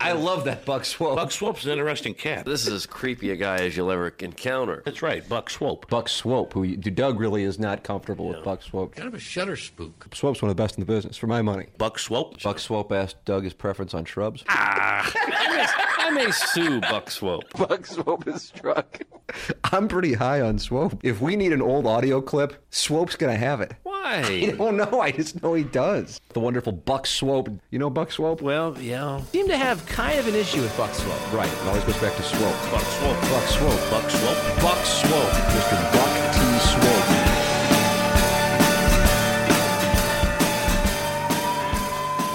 I love that Buck Swope. Buck Swope's an interesting cat. This is as creepy a guy as you'll ever encounter. That's right, Buck Swope. Buck Swope, who Doug really is not comfortable with Buck Swope. Kind of a shutter spook. Swope's one of the best in the business, for my money. Buck Swope? Buck Swope asked Doug his preference on shrubs. Ah! I may sue Buck Swope. Buck Swope is struck. I'm pretty high on Swope. If we need an old audio clip, Swope's gonna have it. I don't know. I just know he does. The wonderful Buck Swope. You know Buck Swope? Well, yeah. seem to have kind of an issue with Buck Swope. Right. It always goes back to Swope. Buck Swope. Buck Swope. Buck Swope. Buck Swope. Mr. Buck T. Swope.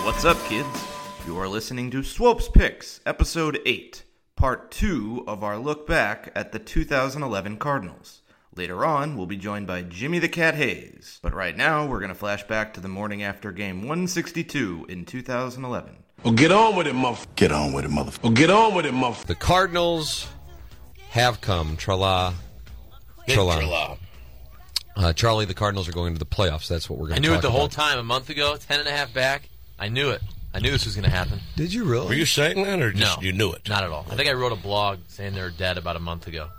What's up, kids? You are listening to Swope's Picks, Episode 8, Part 2 of our look back at the 2011 Cardinals. Later on, we'll be joined by Jimmy the Cat Hayes. But right now, we're going to flash back to the morning after game 162 in 2011. Oh, get on with it, motherfucker. Get on with it, motherfucker. Oh, get on with it, motherfucker. The Cardinals have come. Trala. Trala. Uh, Charlie, the Cardinals are going to the playoffs. That's what we're going I knew it the whole time, a month ago, ten and a half back. I knew it. I knew this was going to happen. Did you really? Were you saying that, or just no, you knew it? Not at all. I think I wrote a blog saying they're dead about a month ago.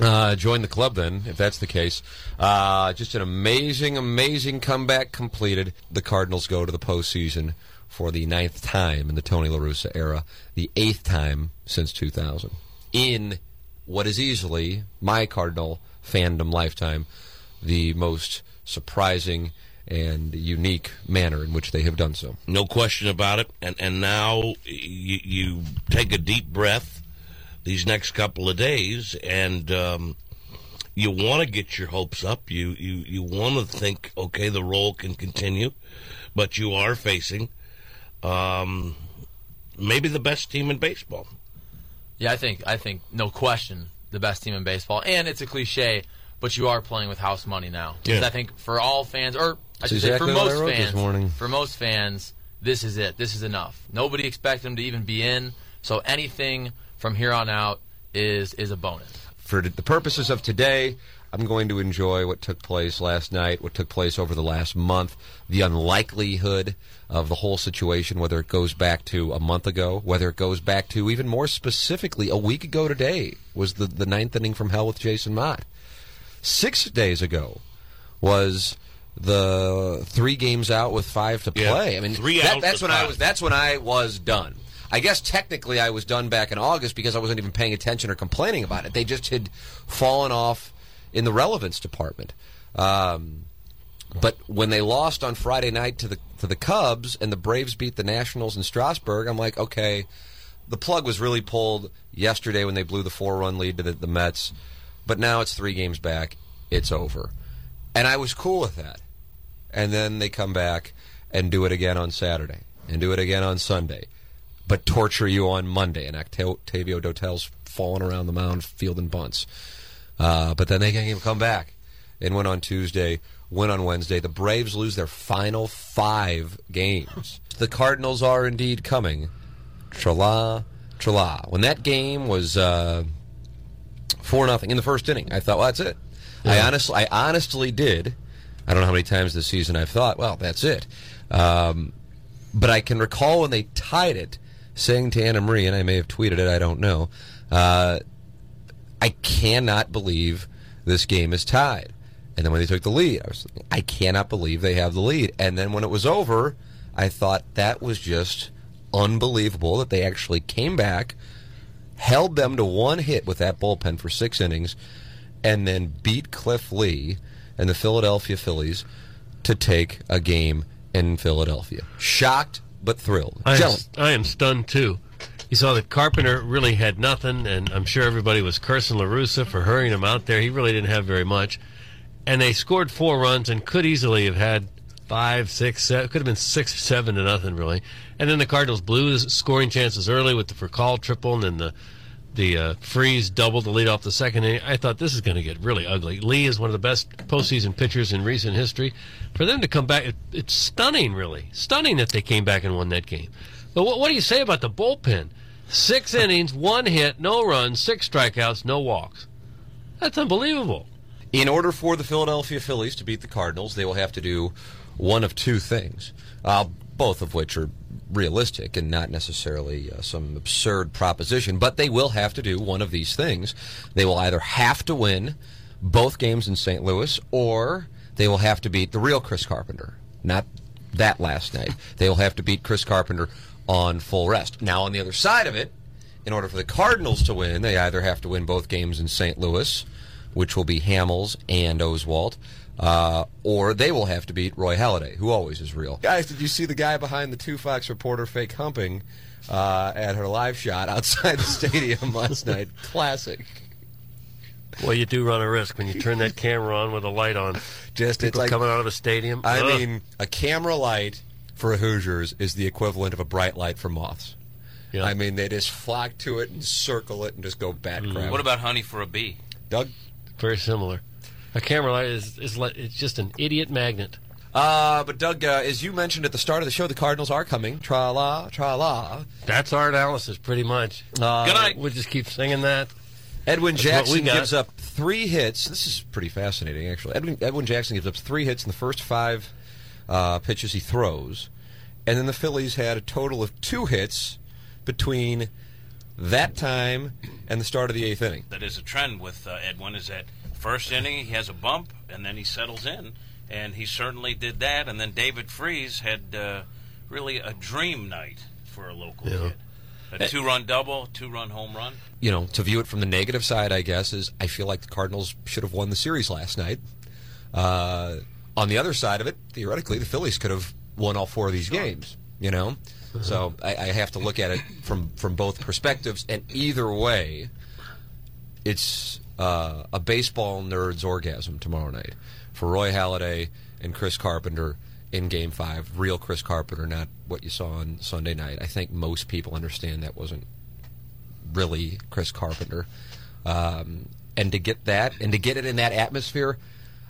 Uh, join the club then, if that's the case. Uh, just an amazing, amazing comeback completed. The Cardinals go to the postseason for the ninth time in the Tony La Russa era, the eighth time since 2000. In what is easily my Cardinal fandom lifetime, the most surprising and unique manner in which they have done so. No question about it. And and now you, you take a deep breath these next couple of days, and um, you want to get your hopes up. You you you want to think, okay, the role can continue, but you are facing um, maybe the best team in baseball. Yeah, I think I think no question the best team in baseball, and it's a cliche, but you are playing with house money now. Because Yeah. I think for all fans, or I That's should say for most wrote this fans, morning. for most fans, this is it. This is enough. Nobody expected them to even be in, so anything from here on out is is a bonus. for the purposes of today, I'm going to enjoy what took place last night, what took place over the last month, the unlikelihood of the whole situation, whether it goes back to a month ago, whether it goes back to even more specifically a week ago today was the, the ninth inning from hell with Jason Motte. Six days ago was the three games out with five to Yeah, play. I mean, three that- outs that's with when I was that's when I was done. I guess technically I was done back in August because I wasn't even paying attention or complaining about it. They just had fallen off in the relevance department. Um, but when they lost on Friday night to the to the Cubs and the Braves beat the Nationals in Strasburg, I'm like, okay, the plug was really pulled yesterday when they blew the four run lead to the, the Mets. But now it's three games back. It's over, and I was cool with that. And then they come back and do it again on Saturday and do it again on Sunday, but torture you on Monday. And Octavio Dotel's falling around the mound fielding bunts. Uh, but then they can even come back and win on Tuesday, win on Wednesday. The Braves lose their final five games. The Cardinals are indeed coming. Trala, trala. When that game was uh, four nothing in the first inning, I thought, well, that's it. I honestly, I honestly did. I don't know how many times this season I've thought, well, that's it. Um, but I can recall when they tied it, saying to Anna Marie, and I may have tweeted it, I don't know. Uh, I cannot believe this game is tied. And then when they took the lead, I was I cannot believe they have the lead. And then when it was over, I thought that was just unbelievable that they actually came back, held them to one hit with that bullpen for six innings, and then beat Cliff Lee and the Philadelphia Phillies to take a game in Philadelphia. Shocked but thrilled. I am, I am stunned too. You saw that Carpenter really had nothing, and I'm sure everybody was cursing LaRussa for hurrying him out there. He really didn't have very much. And they scored four runs and could easily have had five, six, seven, could have been six, seven to nothing, really. And then the Cardinals blew scoring chances early with the Furcal triple, and then the the uh, Freese double to lead off the second inning. I thought this is going to get really ugly. Lee is one of the best postseason pitchers in recent history. For them to come back, it, it's stunning, really. Stunning that they came back and won that game. But what, what do you say about the bullpen? Six innings, one hit, no runs, six strikeouts, no walks. That's unbelievable. in order for the Philadelphia Phillies to beat the Cardinals, they will have to do one of two things, uh, both of which are realistic and not necessarily uh, some absurd proposition, but they will have to do one of these things. They will either have to win both games in St. Louis or they will have to beat the real Chris Carpenter, not that last night. They will have to beat Chris Carpenter on full rest. Now, on the other side of it, in order for the Cardinals to win, they either have to win both games in St. Louis, which will be Hamels and Oswalt, uh, or they will have to beat Roy Halladay, who always is real. Guys, did you see the guy behind the two Fox reporter fake humping uh, at her live shot outside the stadium last night? Classic. Well, you do run a risk when you turn that camera on with a light on. Just People it's like coming out of a stadium. I Ugh. mean, a camera light for a Hoosiers is the equivalent of a bright light for moths. Yeah. I mean, they just flock to it and circle it and just go bat crap. What about honey for a bee? Doug? very similar. A camera light is is like, it's just an idiot magnet. Uh, but Doug, uh, as you mentioned at the start of the show, the Cardinals are coming. Tra la, tra la. That's our analysis, pretty much. Uh, Good night. We'll just keep singing that. Edwin That's Jackson gives up three hits. This is pretty fascinating, actually. Edwin, Edwin Jackson gives up three hits in the first five uh, pitches he throws, and then the Phillies had a total of two hits between that time and the start of the eighth inning. that is a trend with uh, Edwin is that first inning he has a bump and then he settles in, and he certainly did that. And then David Freese had uh, really a dream night for a local Yeah. kid. A two-run double, two-run home run. you know, to view it from the negative side, I guess, is I feel like the Cardinals should have won the series last night. Uh, on the other side of it, theoretically, the Phillies could have won all four of these games. You know, so I, I have to look at it from from both perspectives, and either way, it's uh, a baseball nerd's orgasm tomorrow night for Roy Halladay and Chris Carpenter in Game Five. Real Chris Carpenter, not what you saw on Sunday night. I think most people understand that wasn't really Chris Carpenter. Um, and to get that, and to get it in that atmosphere,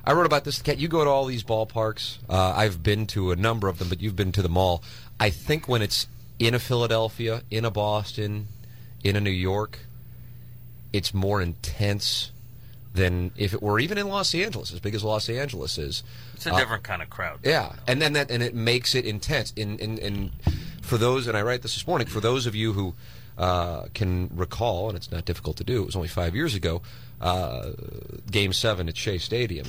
I wrote about this. Kat, you go to all these ballparks. Uh, I've been to a number of them, but you've been to them all. I think when it's in a Philadelphia, in a Boston, in a New York, it's more intense than if it were even in Los Angeles, as big as Los Angeles is. It's a Uh, different kind of crowd. yeah, and then that and it makes it intense. In in, in for those, and I write this this morning for those of you who uh, can recall, and it's not difficult to do. It was only five years ago, uh, Game Seven at Shea Stadium,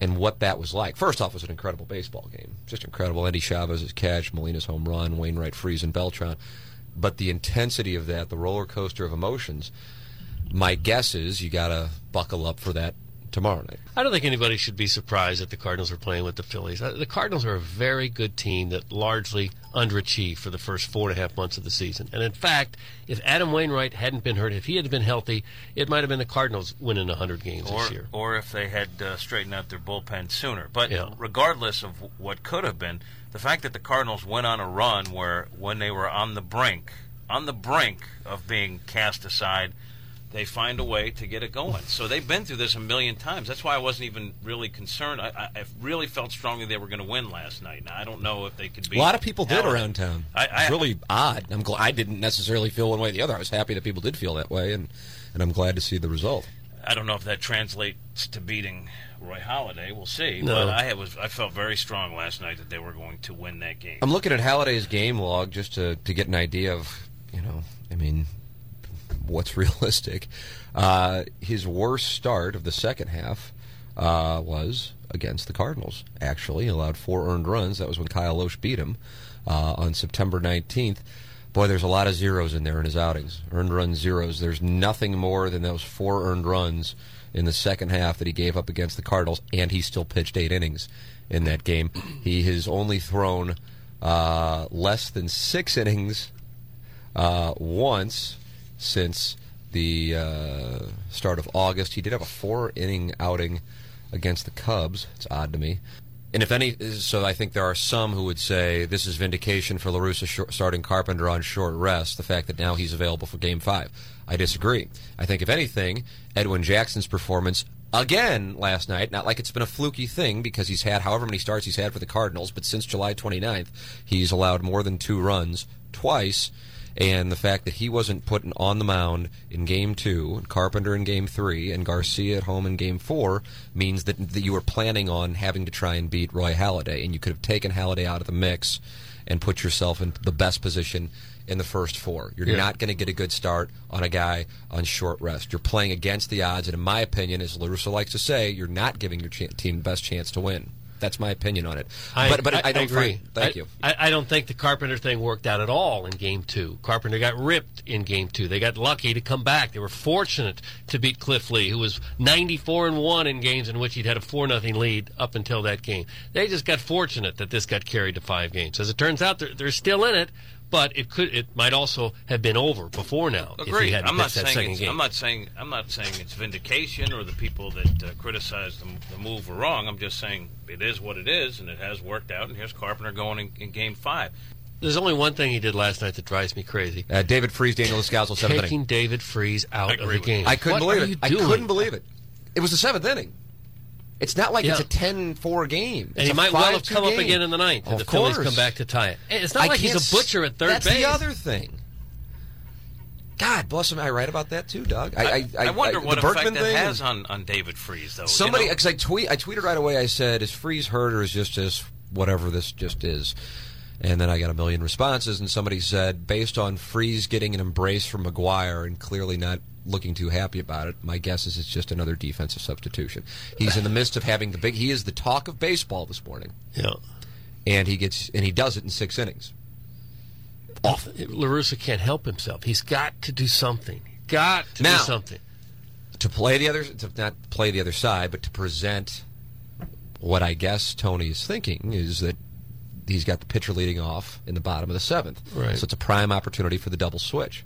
and what that was like. First off, it was an incredible baseball game, just incredible. Endy Chavez's catch, Molina's home run, Wainwright, Freese, and Beltran. But the intensity of that, the roller coaster of emotions. My guess is you got to buckle up for that tomorrow night. I don't think anybody should be surprised that the Cardinals are playing with the Phillies. Uh, The Cardinals are a very good team that largely underachieved for the first four and a half months of the season. And in fact, if Adam Wainwright hadn't been hurt, if he had been healthy, it might have been the Cardinals winning 100 games or, this year. or if they had uh, straightened out their bullpen sooner. But Yeah. regardless of what could have been, the fact that the Cardinals went on a run where when they were on the brink, on the brink of being cast aside, they find a way to get it going. So they've been through this a million times. That's why I wasn't even really concerned. I, I, really felt strongly they were going to win last night. Now, I don't know if they could beat A lot of people did around town. I, it's I, really odd. I'm glad I didn't necessarily feel one way or the other. I was happy that people did feel that way, and and I'm glad to see the result. I don't know if that translates to beating Roy Halladay. We'll see. No. But I was I felt very strong last night that they were going to win that game. I'm looking at Halladay's game log just to to get an idea of you know, I mean, what's realistic. Uh, his worst start of the second half uh, was against the Cardinals. Actually, he allowed four earned runs. That was when Kyle Lohse beat him uh, on September 19th. Boy, there's a lot of zeros in there in his outings. Earned run zeros. There's nothing more than those four earned runs in the second half that he gave up against the Cardinals, and he still pitched eight innings in that game. He has only thrown uh, less than six innings uh, once since the uh, start of August. He did have a four inning outing against the Cubs. It's odd to me. And if any, so I think there are some who would say this is vindication for LaRussa starting Carpenter on short rest, the fact that now he's available for game five. I disagree. I think, if anything, Edwin Jackson's performance again last night, not like it's been a fluky thing because he's had however many starts he's had for the Cardinals, but since July 29th, he's allowed more than two runs twice and the fact that he wasn't put on the mound in game two, Carpenter in game three, and Garcia at home in game four means that, that you were planning on having to try and beat Roy Halladay, and you could have taken Halladay out of the mix and put yourself in the best position in the first four. You're Yeah. not going to get a good start on a guy on short rest. You're playing against the odds, and in my opinion, as La Russa likes to say, you're not giving your ch- team the best chance to win. That's my opinion on it. but but I, don't agree. Find, thank I- you. I, I don't think the Carpenter thing worked out at all in Game Two. Carpenter got ripped in Game Two. They got lucky to come back. They were fortunate to beat Cliff Lee, who was 94 and one in games in which he'd had a four nothing lead up until that game. They just got fortunate that this got carried to five games. As it turns out, they're, they're still in it. But it could, it might also have been over before now if he Agreed. hadn't I'm not that saying second it's, game. I'm not saying I'm not saying it's vindication or the people that uh, criticize the, the move were wrong. I'm just saying it is what it is, and it has worked out. And here's Carpenter going in, in Game Five. There's only one thing he did last night that drives me crazy. Uh, David Freese, Daniel Descalso, seventh Taking inning. David Freese out of the game. I couldn't What believe are it. you I couldn't believe it. It was the seventh inning. It's not like it's a 10-4 game. And he might well have 5-2 come up again in the ninth. Of if the Phillies come back to tie it. And It's not I like he's a butcher at third That's base. the other thing. God bless him. I write about that too, Doug. I, I, I wonder what the effect Berkman that thing has on, on David Freese, though. you Somebody, know? because I tweet, I tweeted right away. I said, "Is Freese hurt or is just just whatever this just is?" And then I got a million responses, and somebody said, based on Freese getting an embrace from McGwire and clearly not looking too happy about it, my guess is it's just another defensive substitution. He's in the midst of having the big. He is the talk of baseball this morning, Yeah. and he gets and he does it in six innings. Off. LaRussa can't help himself. He's got to do something. Got to Now- do something. to play the other to not play the other side, but to present what I guess Tony is thinking is that he's got the pitcher leading off in the bottom of the seventh. Right. So it's a prime opportunity for the double switch.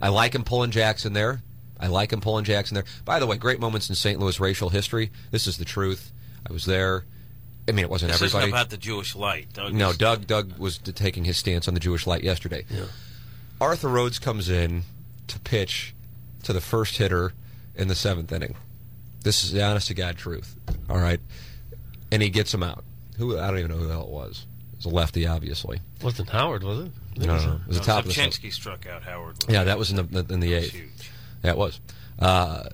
I like him pulling Jackson there. I like him pulling Jackson there. By the way, great moments in St. Louis racial history. This is the truth. I was there. I mean, it wasn't this everybody. isn't about the Jewish light. Doug. No, This- Doug. Doug was taking his stance on the Jewish light yesterday. Arthur Rhodes comes in to pitch to the first hitter in the seventh inning. This is the honest to God truth. All right, and he gets him out. Who I don't even know who the hell it was. It was a lefty, obviously. Wasn't Howard, was it? No, no, no. It was No, the top of the struck out Howard. Yeah, that was in the in the That was eighth. huge. Yeah, it was. Uh,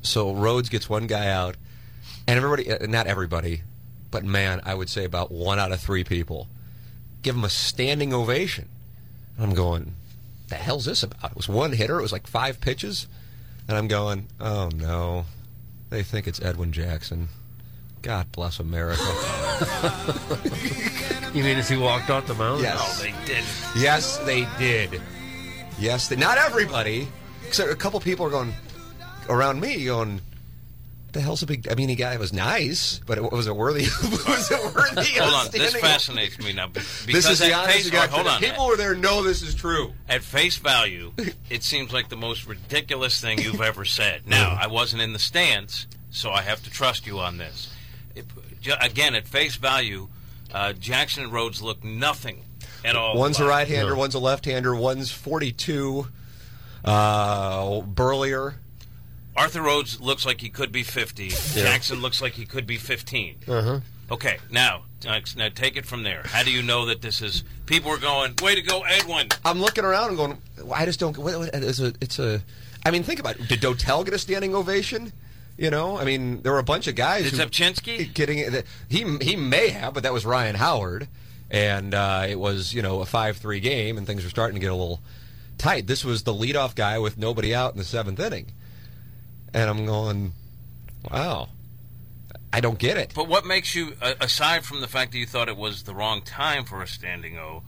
so Rhodes gets one guy out, and everybody, uh, not everybody, but man, I would say about one out of three people give him a standing ovation. I'm going, the hell's this about? It was one hitter. It was like five pitches, and I'm going, oh no, they think it's Edwin Jackson. God bless America. You mean as he walked off the mound? Yes. Oh, they did. Yes, they did. Yes, they, not everybody. Except a couple people are going around me going, "The hell's a big?" I mean, the guy was nice, but it, was it worthy? was it worthy? Hold on, this fascinates me now. Because This is the at honest face, to God hold on. People who are there know this is true. At face value, it seems like the most ridiculous thing you've ever said. Now, I wasn't in the stands, so I have to trust you on this. It, again, at face value, uh, Jackson and Rhodes look nothing at all. One's a right-hander, one's a left-hander, one's 42, uh, burlier. Arthur Rhodes looks like he could be 50. Jackson looks like he could be 15. Uh-huh. Okay, now, uh, now take it from there. How do you know that this is? People are going, "Way to go, Edwin!" I'm looking around and going, I just don't. What, what, it's a. It's a. I mean, think about it. Did Dotel get a standing ovation? You know, I mean, there were a bunch of guys. Did Rzepczynski? getting? He he may have, but that was Ryan Howard, and uh, it was you know a five three game, and things were starting to get a little tight. This was the leadoff guy with nobody out in the seventh inning, and I'm going, wow, I don't get it. But what makes you, aside from the fact that you thought it was the wrong time for a standing O,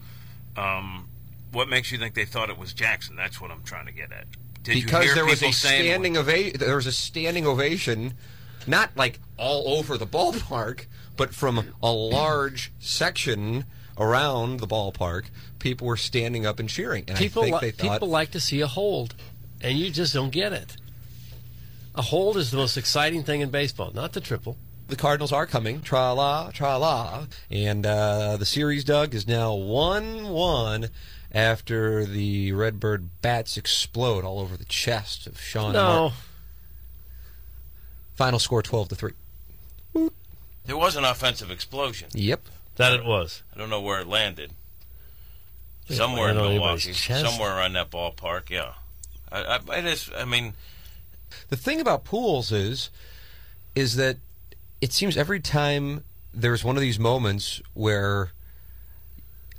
um, what makes you think they thought it was Jackson? That's what I'm trying to get at. Did because there was a standing ova- there was a standing ovation, not like all over the ballpark, but from a large section around the ballpark. People were standing up and cheering, and People, I think li- they thought people like to see a hold, and you just don't get it. A hold is the most exciting thing in baseball, not the triple. the Cardinals are coming. Tra la, tra la. And uh, the series, Doug, is now 1 1 after the Redbird bats explode all over the chest of Sean No, Martin. Final score 12 to 3. there was an offensive explosion? Yep. that it was. I don't know where it landed. It Somewhere in landed on anybody's Milwaukee, somewhere around that ballpark. Yeah, I, I, it is. I mean, The thing about Pujols is, is that it seems every time there's one of these moments where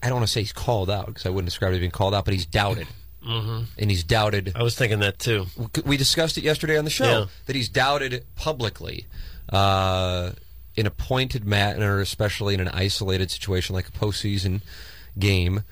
I don't want to say he's called out because I wouldn't describe it as being called out, but he's doubted. Mm-hmm. And he's doubted. I was thinking that too. We discussed it yesterday on the show Yeah. that he's doubted publicly uh, in a pointed manner, especially in an isolated situation like a postseason game.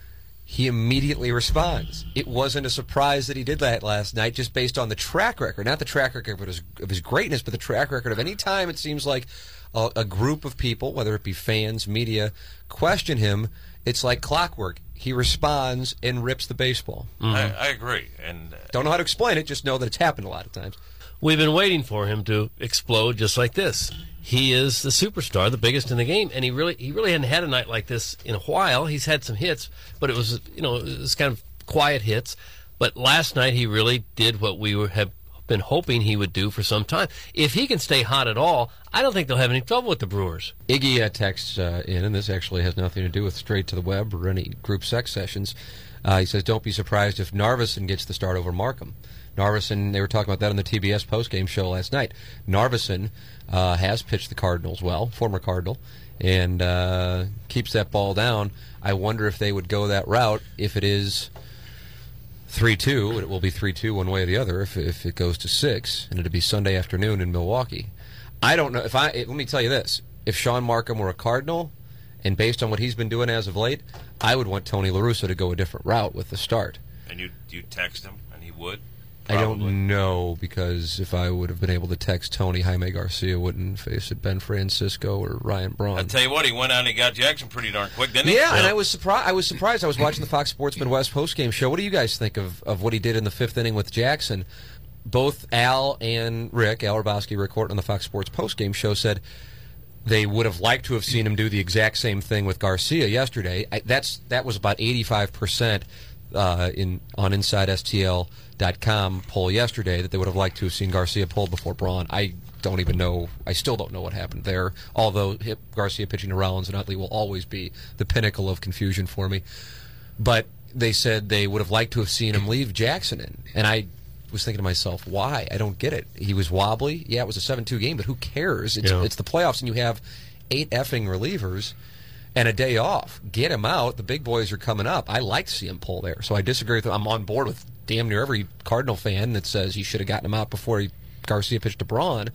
He immediately responds. It wasn't a surprise that he did that last night, just based on the track record, not the track record of his, of his greatness, but the track record of any time it seems like a, a group of people, whether it be fans, media, question him. It's like clockwork. He responds and rips the baseball. I, I agree. And uh, Don't know how to explain it, just know that it's happened a lot of times. We've been waiting for him to explode just like this. He is the superstar, the biggest in the game, and he really he really hadn't had a night like this in a while. He's had some hits, but it was you know it was kind of quiet hits. But last night he really did what we were, have been hoping he would do for some time. If he can stay hot at all, I don't think they'll have any trouble with the Brewers. Iggy uh, texts uh, in, and this actually has nothing to do with straight to the web or any group sex sessions. Uh, he says, "Don't be surprised if Narveson gets the start over Marcum." Narveson, they were talking about that on the TBS postgame show last night. Narveson uh, has pitched the Cardinals well, former Cardinal, and uh, keeps that ball down. I wonder if they would go that route if it is three two. It will be three two one way or the other. If if it goes to six, and it'll be Sunday afternoon in Milwaukee. I don't know if I. Let me tell you this: if Shaun Marcum were a Cardinal, and based on what he's been doing as of late, I would want Tony La Russa to go a different route with the start. and you you text him, and he would. I don't know because if I would have been able to text Tony, Jaime Garcia wouldn't face it Ben Francisco or Ryan Braun. I tell you what, he went out and he got Jackson pretty darn quick, didn't he? Yeah, and I was surprised. I was surprised. I was watching the Fox Sports Midwest postgame show. What do you guys think of, of what he did in the fifth inning with Jackson? Both Al and Rick, Al Hrabosky, Rick Horton on the Fox Sports postgame show said they would have liked to have seen him do the exact same thing with Garcia yesterday. I, that's that was about eighty five percent uh, in on InsideSTL.com poll yesterday that they would have liked to have seen Garcia pulled before Braun. I don't even know. I still don't know what happened there. Although hip, Garcia pitching to Rollins and Utley will always be the pinnacle of confusion for me. But they said they would have liked to have seen him leave Jackson in, and I was thinking to myself, why? I don't get it. He was wobbly. Yeah, it was a seven-two game, but who cares? It's, Yeah. it's the playoffs, and you have eight effing relievers and a day off. Get him out. The big boys are coming up. I like to see him pull there, so I disagree with. Him. I'm on board with damn near every Cardinal fan that says you should have gotten him out before he, Garcia pitched to Braun.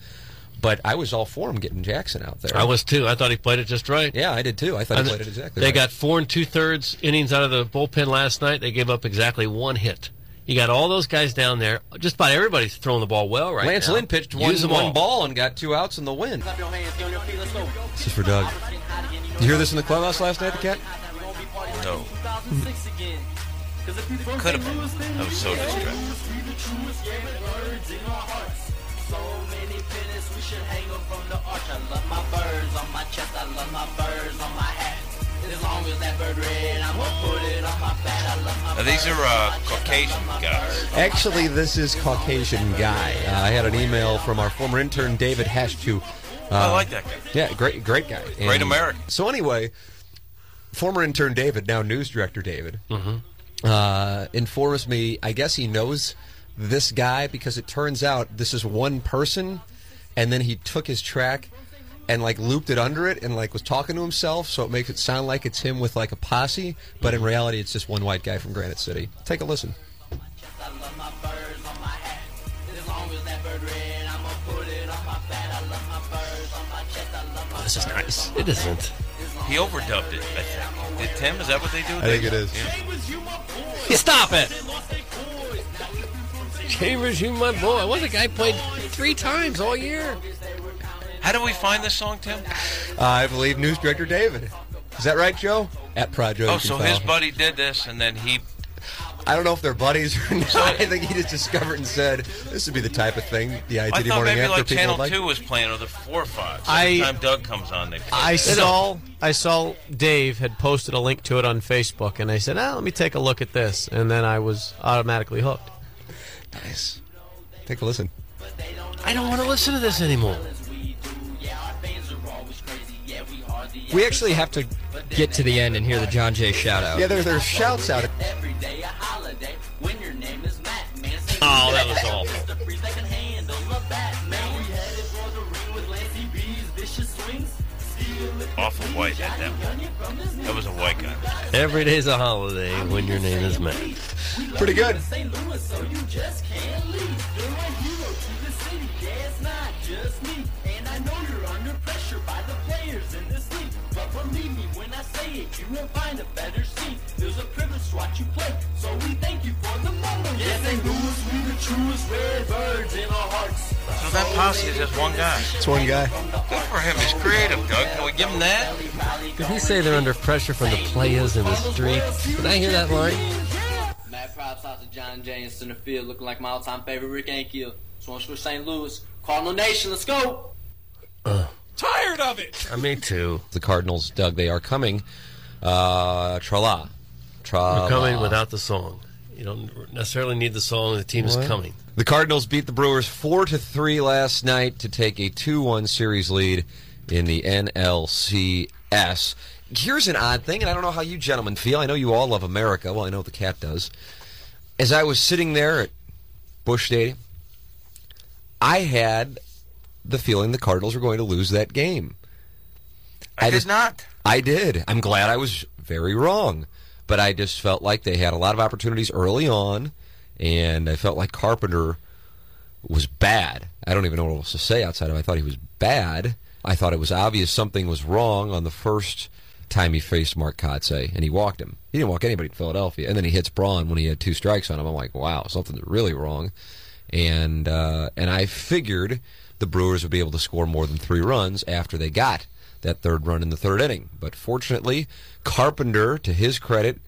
But I was all for him getting Jackson out there. I was too. I thought he played it just right. Yeah, I did too. I thought he And played it exactly. They right. got four and two thirds innings out of the bullpen last night. They gave up exactly one hit. You got all those guys down there. Just about everybody's throwing the ball well right Lance now. Lynn pitched one, one all. ball and got two outs in the win. This is for Doug. Did you hear this in the clubhouse last night, the cat? No. Could have been. I was so distracted. Now, these are uh, Caucasian guys. Actually, this is Caucasian guy. Uh, I had an email from our former intern David Hashtu. Uh, I um, like that guy. Yeah, great, great guy. Great American. So anyway, former intern David, now news director David, mm-hmm. uh, informs me. I guess he knows this guy because it turns out this is one person, and then he took his track and like looped it under it and like was talking to himself, so it makes it sound like it's him with like a posse, but in mm-hmm. reality, it's just one white guy from Granite City. Take a listen. Oh, this is nice. It isn't. He overdubbed it, I think. Did Tim? Is that what they do? I think it is. Yeah. Stop it. Chambers, you my boy. What the guy played three times all year. How do we find this song, Tim? Uh, I believe news director David. Is that right, Joe? At Projo. Oh, so his buddy did this, and then he. I don't know if they're buddies or not. I think he just discovered and said this would be the type of thing the I ITD thought morning maybe after like people Channel would like. Two was playing, or the four or five. So I- every time Doug comes on, they. Play I that. saw I saw Dave had posted a link to it on Facebook, and I said, "Ah, let me take a look at this," and then I was automatically hooked. Nice. Take a listen. I don't want to listen to this anymore. We actually have to get to the end and hear the Jon Jay shout out. Yeah, there, there's shouts out. Oh, that was awful. Awful white had that one. That was a white guy. Every day's a holiday when your name is Matt. Pretty good. So we thank you for the moment. Yeah, St. Louis, we the truest red birds in our hearts. So that posse is just one guy. It's one guy. Good for him. He's creative, Doug. Can we give him that? Did he say they're under pressure from the players in the street? Did I hear that line? Mad props out to John James center field, looking like my all-time favorite Rick Ankiel. Swans for St. Louis, Cardinal Nation. Let's go. Uh, Tired of it. Uh, me too. The Cardinals, Doug, they are coming. Uh, tra-la. Tra We're coming without the song. You don't necessarily need the song. The team is coming. The Cardinals beat the Brewers four to three last night to take a two-one series lead in the NLCS. Here's an odd thing, and I don't know how you gentlemen feel. I know you all love America. Well, I know the cat does. As I was sitting there at Busch Stadium, I had the feeling the Cardinals were going to lose that game. I, just did not. I did. I'm glad I was very wrong. But I just felt like they had a lot of opportunities early on, and I felt like Carpenter was bad. I don't even know what else to say outside of I thought he was bad. I thought it was obvious something was wrong on the first time he faced Mark Kotsay, and he walked him. He didn't walk anybody in Philadelphia. And then he hits Braun when he had two strikes on him. I'm like, wow, something's really wrong. And uh, and I figured the Brewers would be able to score more than three runs after they got that third run in the third inning. But fortunately, Carpenter, to his credit,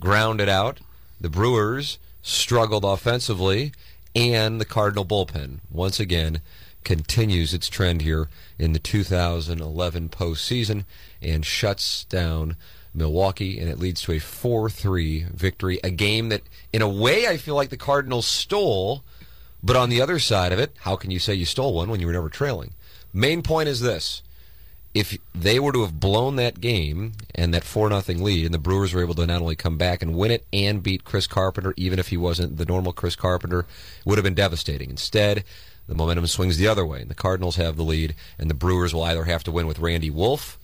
grounded out. The Brewers struggled offensively, and the Cardinal bullpen once again continues its trend here in the 2011 postseason and shuts down Milwaukee, and it leads to a 4-3 victory. A game that, in a way, I feel like the Cardinals stole. But on the other side of it, how can you say you stole one when you were never trailing? Main point is this. If they were to have blown that game and that 4 nothing lead, and the Brewers were able to not only come back and win it and beat Chris Carpenter, even if he wasn't the normal Chris Carpenter, would have been devastating. Instead, the momentum swings the other way, and the Cardinals have the lead, and the Brewers will either have to win with Randy Wolf,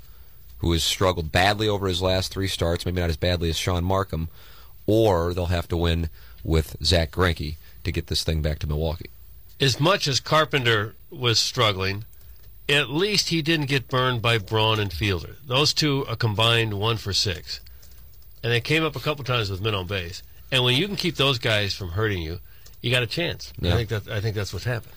who has struggled badly over his last three starts, maybe not as badly as Shaun Marcum, or they'll have to win with Zack Greinke to get this thing back to Milwaukee. As much as Carpenter was struggling, at least he didn't get burned by Braun and Fielder. Those two are combined one for six. And they came up a couple times with men on base. And when you can keep those guys from hurting you, you got a chance. Yeah. I think that I think that's what's happened.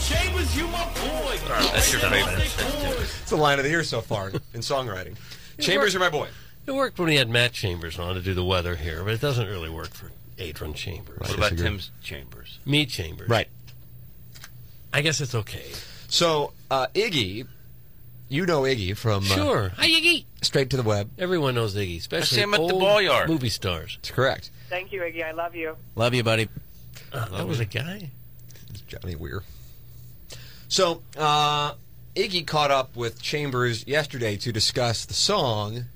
Chambers, you my boy. That's your favorite. It's the line of the year so far in songwriting. Chambers are my boy. It worked when he had Matt Chambers on to do the weather here, but it doesn't really work for Adron Chambers. What about Tim's Chambers? Me Chambers. Right. I guess it's okay. So, uh, Iggy, you know Iggy from uh, Sure. Hi, Iggy. Straight to the Web. Everyone knows Iggy, especially see him at the old ball yard. movie stars. That's correct. Thank you, Iggy. I love you. Love you, buddy. Uh, that was a guy. Johnny Weir. So, uh, Iggy caught up with Chambers yesterday to discuss the song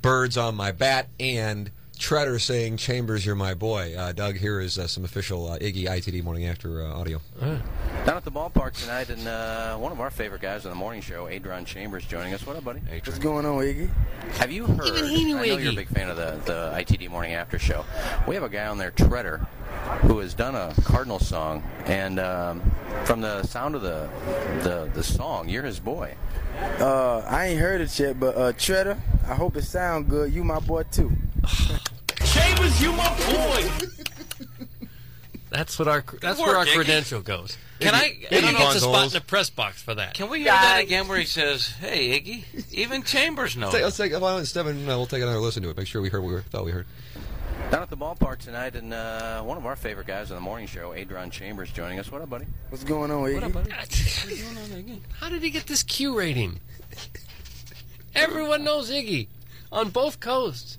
Birds on My Bat and Treader saying, Chambers, you're my boy. Uh, Doug, here is uh, some official uh, Iggy ITD Morning After uh, audio. Down at the ballpark tonight, and uh, one of our favorite guys on the morning show, Adron Chambers, joining us. What up, buddy? What's going on, Iggy? Have you heard? Even he knew I know you're a big fan of the, the ITD Morning After show. We have a guy on there, Treader, who has done a Cardinal song, and um, from the sound of the, the the song, you're his boy. Uh, I ain't heard it yet, but uh, Treader, I hope it sound good. You my boy too. Chambers, you my boy. That's what our that's work, where our Iggy. credential goes. Can I- Iggy can I- gets a spot in the press box for that. Can we hear that again where he says, hey, Iggy, even Chambers knows? Let's take, let's take, well, Stephen, uh, we'll take another listen to it. Make sure we heard what we thought we heard. Down at the ballpark tonight, and uh, one of our favorite guys on the morning show, Adron Chambers, joining us. What up, buddy? What's going on, Iggy? How did he get this Q rating? Everyone knows Iggy on both coasts,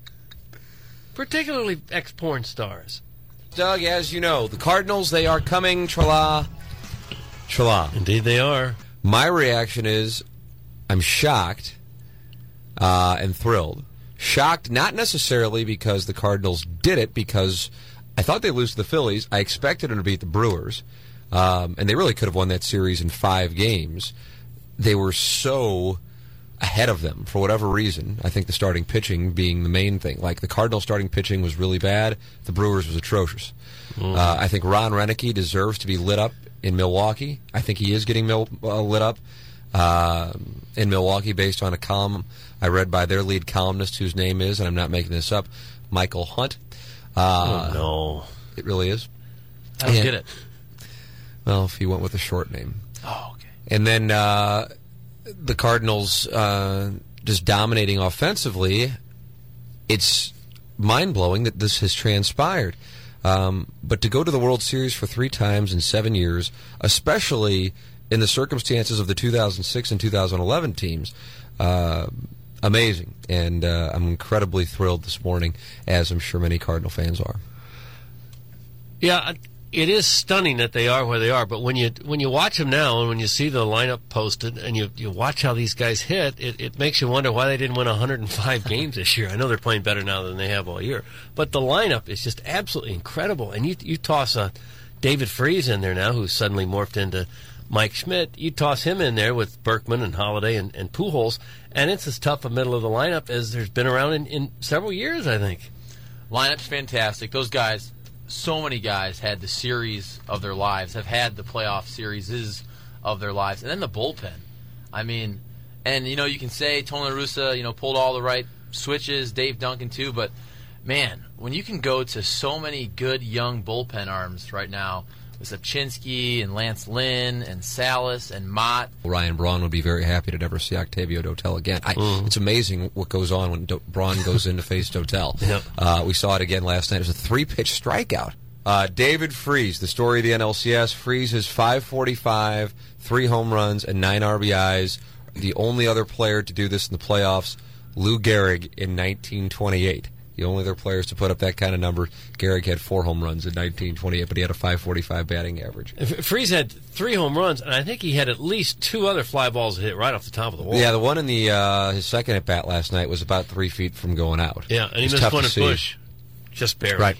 particularly ex porn stars. Doug, as you know, the Cardinals, they are coming. Tra-la. Tra-la. Indeed, they are. My reaction is I'm shocked uh, and thrilled. Shocked not necessarily because the Cardinals did it, because I thought they'd lose to the Phillies. I expected them to beat the Brewers, um, and they really could have won that series in five games. They were so ahead of them for whatever reason. I think the starting pitching being the main thing. Like the Cardinal starting pitching was really bad. The Brewers was atrocious. Mm. Uh, I think Ron Roenicke deserves to be lit up in Milwaukee. I think he is getting mil- uh, lit up uh, in Milwaukee based on a column I read by their lead columnist, whose name is, and I'm not making this up, Michael Hunt. Uh, oh no, it really is. I don't And- get it. Well, if he went with a short name. Oh, okay. And then uh, the Cardinals uh, just dominating offensively. It's mind blowing that this has transpired. Um, but to go to the World Series for three times in seven years, especially in the circumstances of the 2006 and 2011 teams, uh, amazing. And uh, I'm incredibly thrilled this morning, as I'm sure many Cardinal fans are. Yeah, it is stunning that they are where they are. But when you when you watch them now, and when you see the lineup posted, and you you watch how these guys hit, it, it makes you wonder why they didn't win 105 games this year. I know they're playing better now than they have all year, but the lineup is just absolutely incredible. And you you toss a David Freese in there now, who's suddenly morphed into Mike Schmidt. You toss him in there with Berkman and Holliday and, and Pujols, and it's as tough a middle of the lineup as there's been around in, in several years. I think. Lineup's fantastic. Those guys, so many guys had the series of their lives, have had the playoff series of their lives, and then the bullpen. I mean, and you know you can say Tony Russa, you know, pulled all the right switches, Dave Duncan too, but man, when you can go to so many good young bullpen arms right now with Rzepczynski and Lance Lynn and Salas and Motte. Ryan Braun would be very happy to never see Octavio Dotel again. I, Mm. It's amazing what goes on when Do- Braun goes in to face Dotel. Yep. Uh, we saw it again last night. It was a three-pitch strikeout. Uh, David Freese, the story of the NLCS. Freese is 545, three home runs, and nine RBIs. The only other player to do this in the playoffs, Lou Gehrig in 1928. The only other players to put up that kind of number. Gehrig had four home runs in 1928, but he had a 545 batting average. Freese had three home runs, and I think he had at least two other fly balls hit right off the top of the wall. Yeah, the one in the uh, his second at bat last night was about three feet from going out. Yeah, and he missed tough one at. Busch, just barely. Right.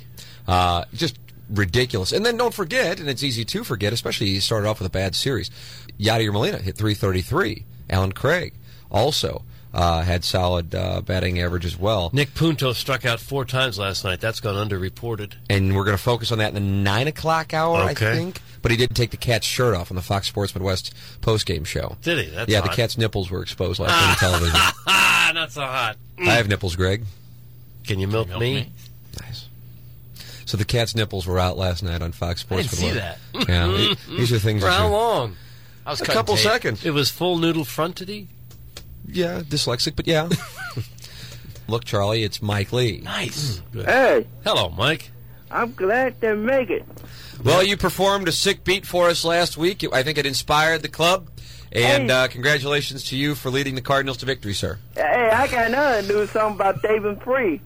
Uh, just ridiculous. And then don't forget, and it's easy to forget, especially he started off with a bad series. Yadier Molina hit 333. Allen Craig also uh, had solid uh, batting average as well. Nick Punto struck out four times last night. That's gone underreported. And we're going to focus on that in the nine o'clock hour, I think. But he did take the cat's shirt off on the Fox Sports Midwest postgame show. Did he? That's yeah, the cat's nipples were exposed last night on television. Ah, not so hot. I have nipples, Greg. Can you milk, Milk me? me? So the cat's nipples were out last night on Fox I Sports. didn't see that. Yeah, these are things. For how long? I was A couple tape. seconds. It was full noodle frontedy. Yeah, dyslexic, but yeah. Look, Charlie, it's Mike Lee. Nice. Hey, Hello, Mike. I'm glad to make it. Well, you performed a sick beat for us last week. I think it inspired the club. And Hey. uh, congratulations to you for leading the Cardinals to victory, sir. Hey, I got another news song about David Free.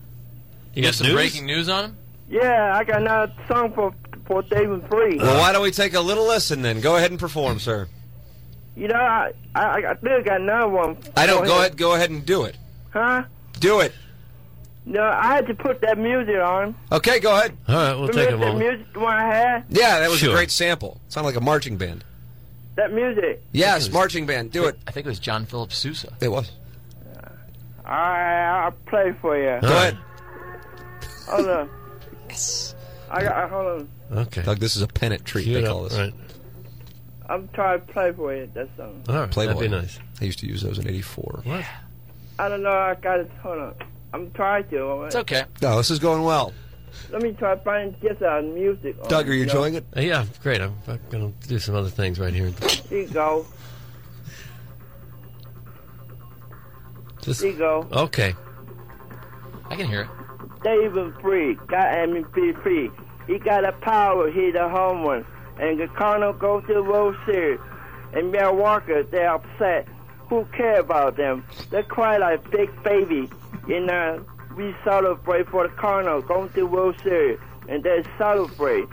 You got got some news? breaking news on him? Yeah, I got another song for for David Free. Well, why don't we take a little listen then? Go ahead and perform, sir. You know, I I, I still got another one. I don't. for Go him. ahead. Go ahead and do it. Huh? Do it. No, I had to put that music on. Okay, go ahead. All right, we'll Remember take a that moment. music one I had? Yeah, that was Sure. a great sample. Sounded like a marching band. That music. Yes, marching band. Do it. I think it was John Philip Sousa. It was. All right, I'll play for you. Go ahead. Hold on. Yes. I got. Hold on. Okay. Doug, this is a pennant treat. Cue They it call this. Right. I'm trying to play for you. That song. All right. Playboy. That'd be nice. I used to use those in '84. What? I don't know. I got it. Hold on. I'm trying to. all right? It's okay. No, this is going well. Let me try to find just uh, music. on Doug, it, are you know? enjoying it? Uh, yeah, great. I'm, I'm going to do some other things right here. Here you go. Just, Here you go. okay. I can hear it. David Free got MVP. He got a power, hit a home run. And the Cardinals go to the World Series. And Milwaukee, they're upset. Who care about them? They cry like big baby. You know, we celebrate for the Cardinals going to the World Series. And they celebrate.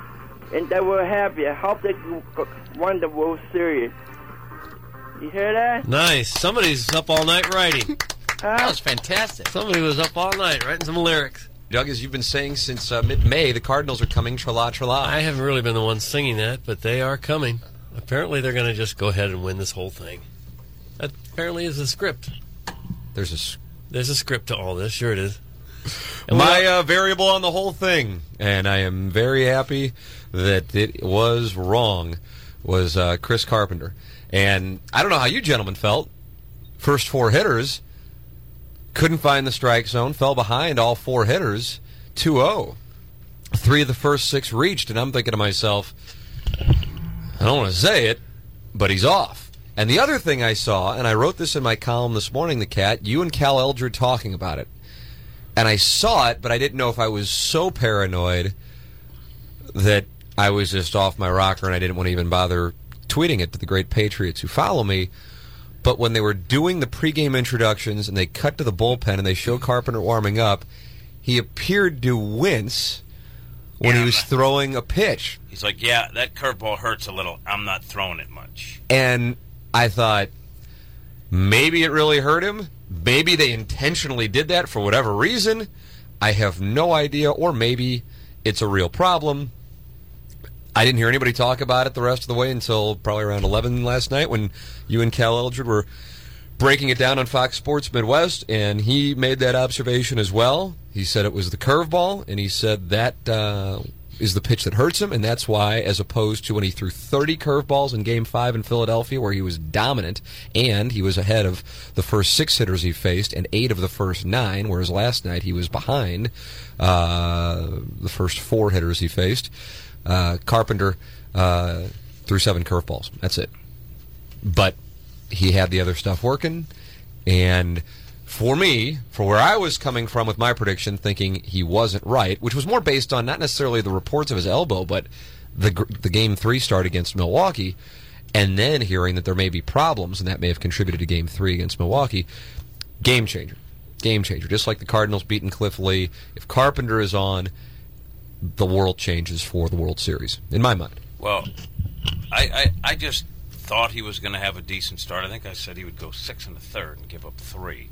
And they were happy. I hope they go- won the World Series. You hear that? Nice. Somebody's up all night writing. That was fantastic. Somebody was up all night writing some lyrics. Doug, as you've been saying since uh, mid-May, the Cardinals are coming. Tra-la, tra-la. I haven't really been the one singing that, but they are coming. Apparently, they're going to just go ahead and win this whole thing. That apparently is a script. There's a there's a script to all this. Sure, it is. And My uh, variable on the whole thing, and I am very happy that it was wrong, was uh, Chris Carpenter. And I don't know how you gentlemen felt. First four hitters couldn't find the strike zone, fell behind all four hitters, 2 0. Three of the first six reached, and I'm thinking to myself, I don't want to say it, but he's off. And the other thing I saw, and I wrote this in my column this morning, the cat, you and Cal Eldred talking about it. And I saw it, but I didn't know if I was so paranoid that I was just off my rocker and I didn't want to even bother tweeting it to the great patriots who follow me. But when they were doing the pregame introductions and they cut to the bullpen and they show Carpenter warming up, he appeared to wince when he was throwing a pitch. He's like, yeah, that curveball hurts a little. I'm not throwing it much. And I thought maybe it really hurt him. Maybe they intentionally did that for whatever reason. I have no idea. Or maybe it's a real problem. I didn't hear anybody talk about it the rest of the way until probably around 11 last night when you and Cal Eldred were breaking it down on Fox Sports Midwest, and he made that observation as well. He said it was the curveball, and he said that uh, is the pitch that hurts him, and that's why, as opposed to when he threw 30 curveballs in Game 5 in Philadelphia, where he was dominant, and he was ahead of the first six hitters he faced, and eight of the first nine, whereas last night he was behind uh, the first four hitters he faced. Uh, Carpenter uh, threw seven curveballs. That's it. But he had the other stuff working, and for me, for where I was coming from with my prediction, thinking he wasn't right, which was more based on not necessarily the reports of his elbow, but the the game three start against Milwaukee, and then hearing that there may be problems, and that may have contributed to game three against Milwaukee. Game changer, game changer. Just like the Cardinals beating Cliff Lee, if Carpenter is on, the world changes for the World Series, in my mind. Well, I, I, I just thought he was going to have a decent start. I think I said he would go six and a third and give up three.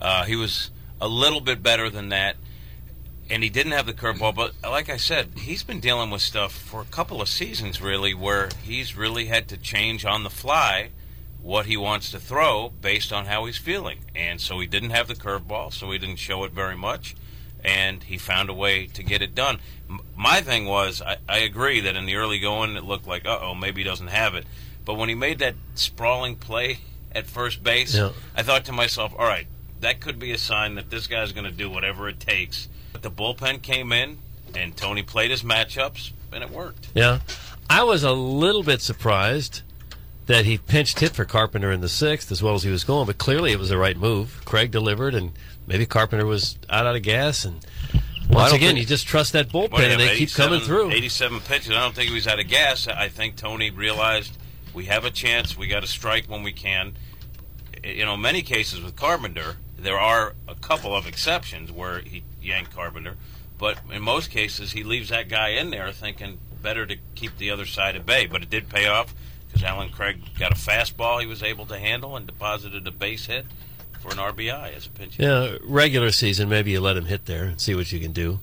Uh, he was a little bit better than that, and he didn't have the curveball. But like I said, he's been dealing with stuff for a couple of seasons, really, where he's really had to change on the fly what he wants to throw based on how he's feeling. And so he didn't have the curveball, so he didn't show it very much, and he found a way to get it done. My thing was, I, I agree that in the early going, it looked like, uh oh, maybe he doesn't have it. But when he made that sprawling play at first base, Yeah. I thought to myself, all right, that could be a sign that this guy's going to do whatever it takes. But the bullpen came in, and Tony played his matchups, and it worked. Yeah. I was a little bit surprised that he pinched hit for Carpenter in the sixth as well as he was going, but clearly it was the right move. Craig delivered, and maybe Carpenter was out, out of gas. And once don't again, you just trust that bullpen, and they keep coming through. 87 pitches. I don't think he was out of gas. I think Tony realized we have a chance. We got to strike when we can. You know, many cases with Carpenter, there are a couple of exceptions where he yanked Carpenter, but in most cases, he leaves that guy in there thinking better to keep the other side at bay. But it did pay off because Allen Craig got a fastball he was able to handle and deposited a base hit for an RBI as a pinch hitter. Yeah, regular season, maybe you let him hit there and see what you can do.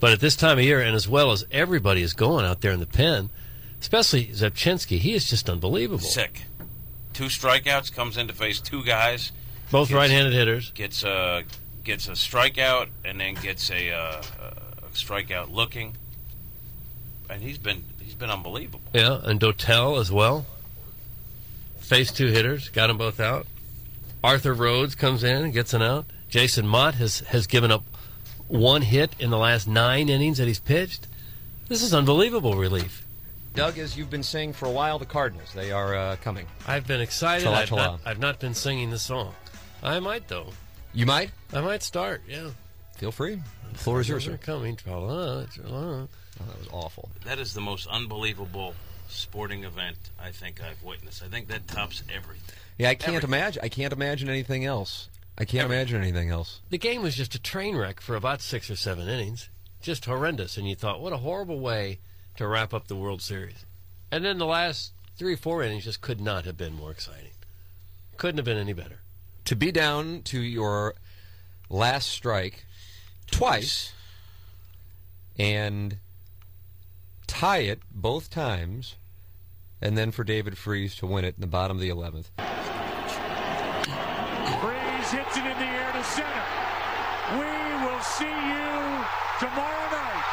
But at this time of year, and as well as everybody is going out there in the pen, especially Rzepczynski, he is just unbelievable. Sick. Two strikeouts, comes in to face two guys. Both Gets- right-handed hitters. Gets a gets a strikeout and then gets a, uh, a strikeout looking, and he's been he's been unbelievable. Yeah, and Dotel as well. Faced two hitters, got them both out. Arthur Rhodes comes in and gets an out. Jason Motte has, has given up one hit in the last nine innings that he's pitched. This is unbelievable relief. Doug, as you've been saying for a while, the Cardinals, they are uh, coming. I've been excited. Chala, I've, chala. not, I've not been singing the song. I might, though. You might? I might start, yeah. Feel free. The floor is yours, They're sir. coming. Chala, chala. Oh, that was awful. That is the most unbelievable sporting event I think I've witnessed. I think that tops everything. Yeah, I can't Everything. imagine. I can't imagine anything else. I can't imagine anything else. The game was just a train wreck for about six or seven innings. Just horrendous. And you thought, what a horrible way to wrap up the World Series. And then the last three or four innings just could not have been more exciting. Couldn't have been any better. To be down to your last strike twice and tie it both times, and then for David Freese to win it in the bottom of the 11th. Freese hits it in the air to center. We will see you tomorrow night.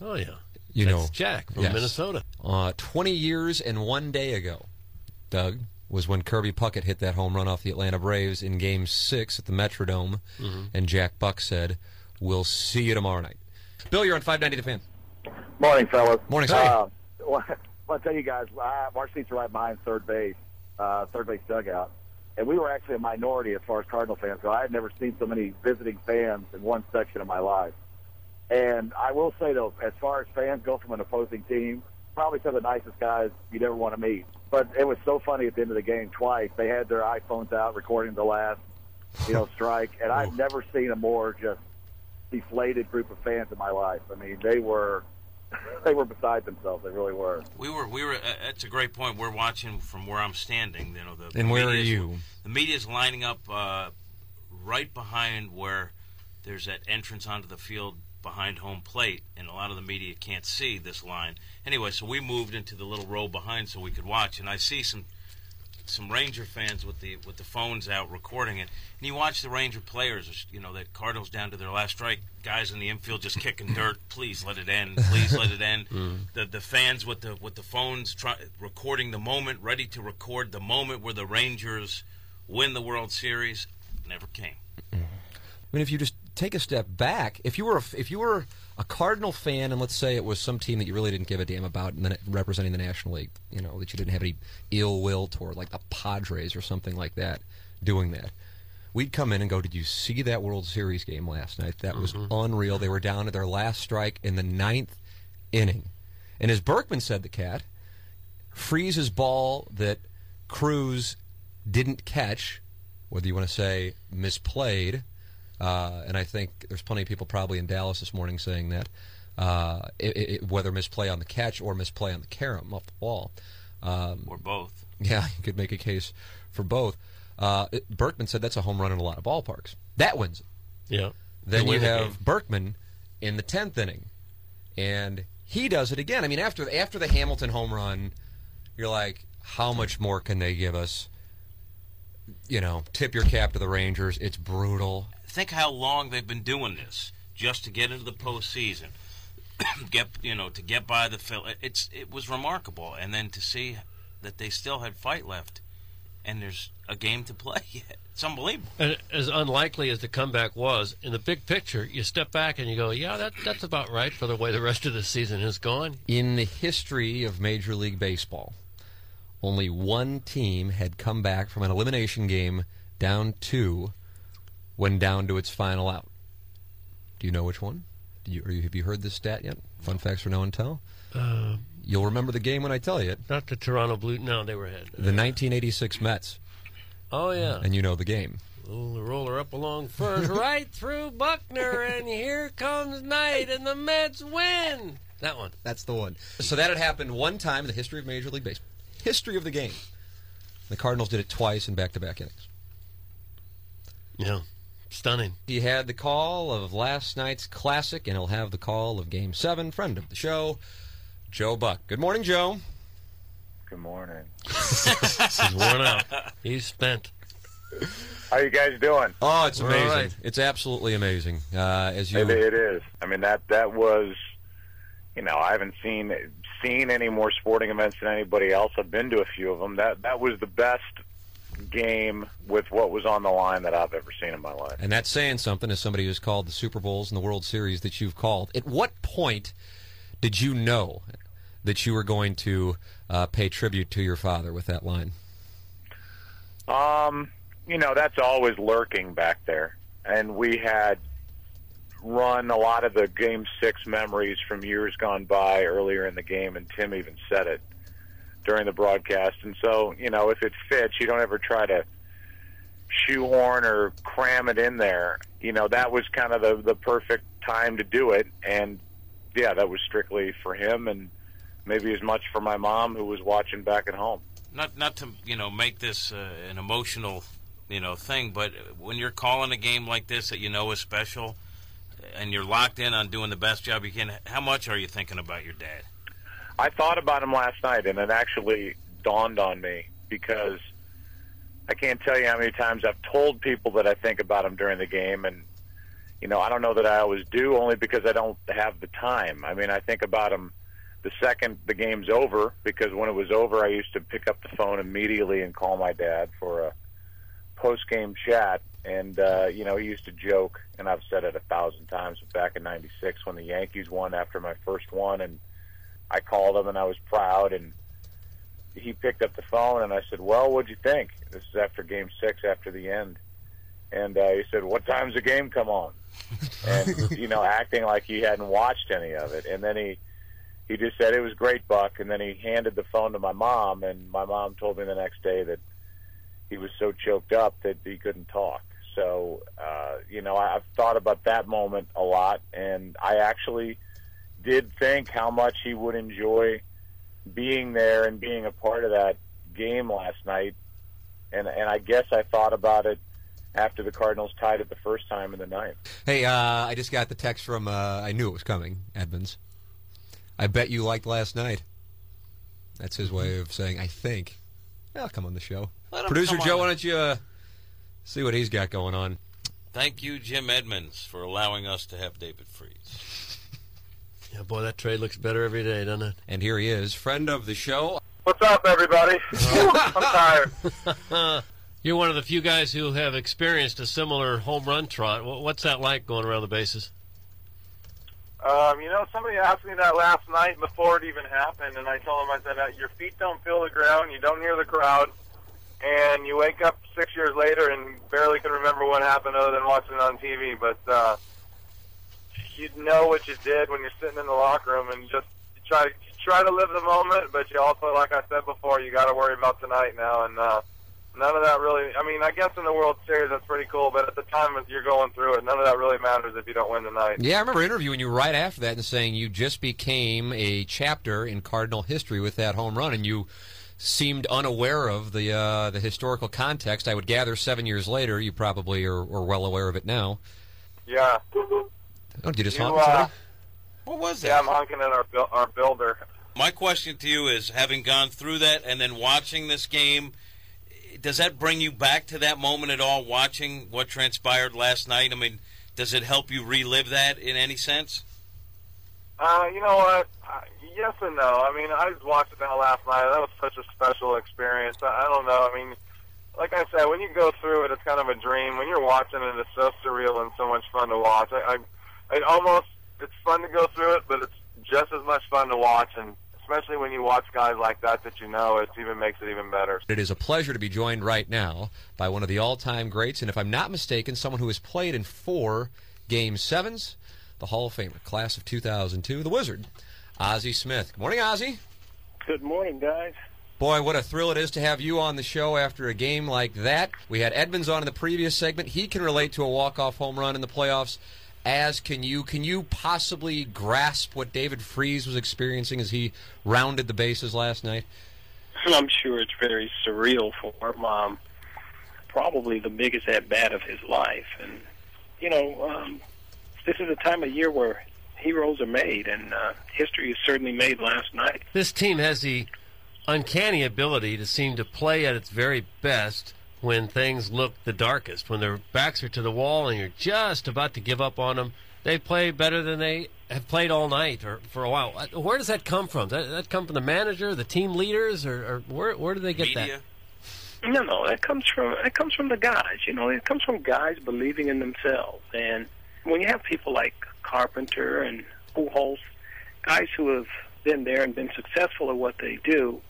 Oh yeah, You That's know, Jack from yes. Minnesota. Uh, 20 years and one day ago, Doug, was when Kirby Puckett hit that home run off the Atlanta Braves in Game 6 at the Metrodome, Mhm. and Jack Buck said, We'll see you tomorrow night. Bill, you're on 590 The Fan. Morning, fellas. Morning, sir. Uh, well, I'll tell you guys, I, our seats are right behind third base, uh, third base dugout, and we were actually a minority as far as Cardinal fans go. I had never seen so many visiting fans in one section of my life. And I will say though, as far as fans go from an opposing team, probably some of the nicest guys you'd ever want to meet. But it was so funny at the end of the game twice. They had their iPhones out recording the last, you know, strike, and I've never seen a more just deflated group of fans in my life. I mean, they were they were beside themselves. They really were. We were, we were. Uh, that's a great point. We're watching from where I'm standing. You know, the And where are you? The media's lining up uh, right behind where there's that entrance onto the field behind home plate, and a lot of the media can't see this line. Anyway, so we moved into the little row behind so we could watch, and I see some some Ranger fans with the with the phones out recording it, and you watch the Ranger players, you know, the Cardinals down to their last strike, guys in the infield just kicking dirt. Please let it end. Please let it end. Mm. The the fans with the with the phones try, recording the moment, ready to record the moment where the Rangers win the World Series, never came. I mean, if you just take a step back, if you were a, if you were a Cardinal fan, and let's say it was some team that you really didn't give a damn about, and then representing the National League, you know, that you didn't have any ill will toward, like the Padres or something like that, doing that. We'd come in and go, "Did you see that World Series game last night? That was mm-hmm. unreal. They were down to their last strike in the ninth inning." And as Berkman said, the cat Freese's ball that Cruz didn't catch, whether you want to say misplayed, uh, and I think there's plenty of people probably in Dallas this morning saying that, uh, it, it, whether misplay on the catch or misplay on the carom off the ball. Um, or both. Yeah, you could make a case for both. Uh, it- Berkman said that's a home run in a lot of ballparks. That wins it. Yeah. Then you have game. Berkman in the tenth inning, and he does it again. I mean, after after the Hamilton home run, you're like, how much more can they give us? You know, tip your cap to the Rangers. It's brutal. Think how long they've been doing this just to get into the postseason. get you know to get by the Phil. It's it was remarkable, and then to see that they still had fight left, and there's a game to play yet. It's unbelievable. And as unlikely as the comeback was, in the big picture, you step back and you go, "Yeah, that that's about right for the way the rest of the season has gone." In the history of Major League Baseball, only one team had come back from an elimination game down two when down to its final out. Do you know which one? Do you, or have you heard this stat yet? Fun facts for no one tell. Uh, You'll remember the game when I tell you it. not the Toronto Blue. No, they were ahead. The 1986 Mets, Oh yeah. and you know the game. Roll the roller up along first, right through Buckner, and here comes Knight, and the Mets win. That one. That's the one. So that had happened one time in the history of Major League Baseball. History of the game. The Cardinals did it twice in back-to-back innings. Yeah. Stunning. He had the call of last night's classic, and he'll have the call of Game 7, friend of the show, Joe Buck. Good morning, Joe. Good morning. He's worn out. He's spent. How you guys doing? Oh, it's We're amazing. all right. It's absolutely amazing. Uh, as you, It, it is. I mean that that was, you know, I haven't seen seen any more sporting events than anybody else. I've been to a few of them. That that was the best game with what was on the line that I've ever seen in my life. and that's saying something as somebody who's called the Super Bowls and the World Series that you've called. At what point did you know that you were going to uh, pay tribute to your father with that line? Um, you know, that's always lurking back there. And we had run a lot of the game six memories from years gone by earlier in the game, and Tim even said it during the broadcast. And so, you know, if it fits, you don't ever try to shoehorn or cram it in there. You know, that was kind of the, the perfect time to do it. And yeah, that was strictly for him and maybe as much for my mom who was watching back at home. Not not to you know make this uh, an emotional you know thing, but when you're calling a game like this that you know is special, and you're locked in on doing the best job you can, how much are you thinking about your dad? I thought about him last night, and it actually dawned on me because I can't tell you how many times I've told people that I think about him during the game, and you know I don't know that I always do, only because I don't have the time. I mean, I think about him the second the game's over because when it was over, I used to pick up the phone immediately and call my dad for a post game chat. And uh, you know, he used to joke, and I've said it a thousand times. But back in '96, when the Yankees won after my first one, and I called him, and I was proud, and he picked up the phone, and I said, "Well, what'd you think?" This is after Game Six, after the end, and uh, he said, "What time's the game come on?" and you know, acting like he hadn't watched any of it, and then he he just said it was great, Buck, and then he handed the phone to my mom, and my mom told me the next day that he was so choked up that he couldn't talk. So, uh, you know, I've thought about that moment a lot, and I actually did think how much he would enjoy being there and being a part of that game last night. And and I guess I thought about it after the Cardinals tied it the first time in the ninth. Hey, uh, I just got the text from. Uh, I knew it was coming, Edmonds. I bet you liked last night. That's his way of saying I think. I'll come on the show. Let him Producer Joe, why don't you uh, see what he's got going on? Thank you, Jim Edmonds, for allowing us to have David Freese. Yeah, boy, that trade looks better every day, doesn't it? And here he is, friend of the show. What's up, everybody? I'm tired. You're one of the few guys who have experienced a similar home run trot. What's that like going around the bases? Um, you know, somebody asked me that last night before it even happened, and I told them, I said, uh, your feet don't feel the ground, you don't hear the crowd, and you wake up six years later and barely can remember what happened other than watching it on TV. But uh, you know what you did when you're sitting in the locker room, and just you try to try to live the moment, but you also, like I said before, you got to worry about tonight now, and uh, none of that really. I mean, I guess in the World Series that's pretty cool, but at the time that you're going through it, none of that really matters if you don't win tonight. Yeah, I remember interviewing you right after that and saying you just became a chapter in Cardinal history with that home run, and you seemed unaware of the uh, the historical context. I would gather seven years later, you probably are, are well aware of it now. Yeah. Oh, did you just You, honk uh, somebody? What was that? Yeah, I'm honking at our our builder. My question to you is: having gone through that and then watching this game, does that bring you back to that moment at all? Watching what transpired last night. I mean, does it help you relive that in any sense? Uh, you know what? Yes and no. I mean, I was watching that last night. That was such a special experience. I, I don't know. I mean, like I said, when you go through it, it's kind of a dream. When you're watching it, it's so surreal and so much fun to watch. I, I, it almost it's fun to go through it, but it's just as much fun to watch, and especially when you watch guys like that that you know, it even makes it even better. It is a pleasure to be joined right now by one of the all-time greats, and if I'm not mistaken, someone who has played in four Game Sevens, the Hall of Famer, class of 2002, the Wizard, Ozzie Smith. Good morning, Ozzie. Good morning, guys. Boy, what a thrill it is to have you on the show after a game like that. We had Edmonds on in the previous segment. He can relate to a walk-off home run in the playoffs. As can you. Can you possibly grasp what David Freese was experiencing as he rounded the bases last night? I'm sure it's very surreal for him. Um, probably the biggest at bat of his life, and you know, um, this is a time of year where heroes are made, and uh, history is certainly made last night. This team has the uncanny ability to seem to play at its very best when things look the darkest, when their backs are to the wall and you're just about to give up on them. They play better than they have played all night or for a while. Uh, Where does that come from? Does that, that come from the manager, the team leaders, or, or where where do they get that? No, no, that comes from it comes from the guys. You know, it comes from guys believing in themselves. And when you have people like Carpenter and Pujols, guys who have been there and been successful at what they do,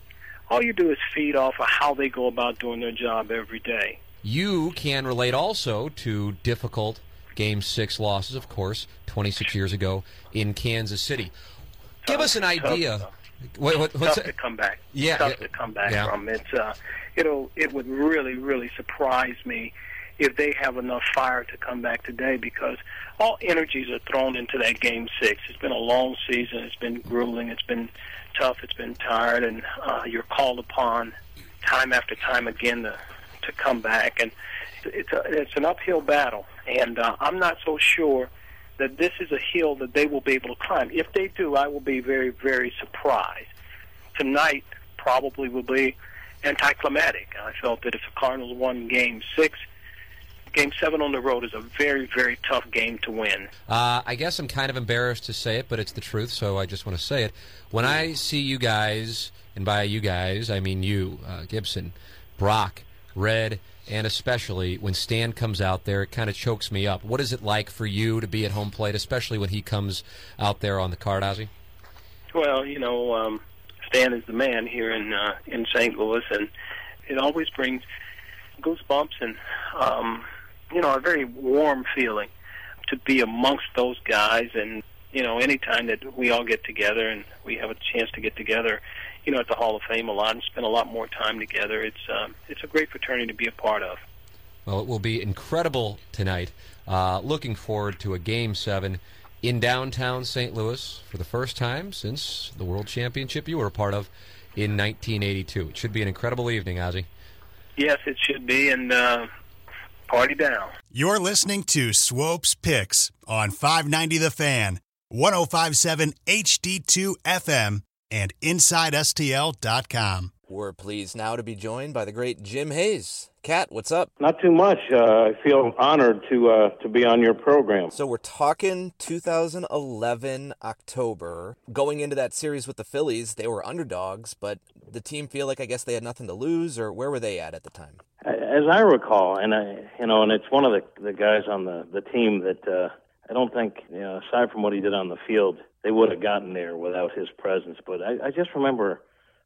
all you do is feed off of how they go about doing their job every day. You can relate also to difficult Game 6 losses, of course, 26 years ago in Kansas City. Give us an idea. What, what, what's tough that? to come back. Yeah, tough to come back Yeah. from. It's uh, it'll it would really really surprise me if they have enough fire to come back today because all energies are thrown into that game six. It's been a long season. It's been grueling. It's been tough. It's been tired, and uh, you're called upon time after time again to to come back, and it's a, it's an uphill battle. And uh, I'm not so sure that this is a hill that they will be able to climb. If they do, I will be very very surprised. Tonight probably will be anticlimactic. I felt that if the Cardinals won Game Six. Game seven on the road is a very, very tough game to win. Uh, I guess I'm kind of embarrassed to say it, but it's the truth, so I just want to say it. When I see you guys, and by you guys, I mean you, uh, Gibson, Brock, Red, and especially when Stan comes out there, it kind of chokes me up. What is it like for you to be at home plate, especially when he comes out there on the card, Ozzie? Well, you know, um, Stan is the man here in uh, in St. Louis, and it always brings goosebumps and um, you know a very warm feeling to be amongst those guys. And you know, anytime that we all get together and we have a chance to get together, you know, at the Hall of Fame a lot and spend a lot more time together, it's um, it's a great fraternity to be a part of. Well, it will be incredible tonight. Uh, looking forward to a game seven in downtown St. Louis for the first time since the World Championship you were a part of in 1982. It should be an incredible evening, Ozzie. Yes, it should be, and uh, party down. You're listening to Swope's Picks on 590 The Fan, 1057 HD2 FM, and InsideSTL.com. We're pleased now to be joined by the great Jim Hayes. Cat, what's up? Not too much. Uh, I feel honored to uh, to be on your program. So we're talking 2011 October. Going into that series with the Phillies, they were underdogs, but the team feel like I guess they had nothing to lose, or where were they at at the time? As I recall, and I, you know, and it's one of the the guys on the the team that uh, I don't think, you know, aside from what he did on the field, they would have gotten there without his presence. But I, I just remember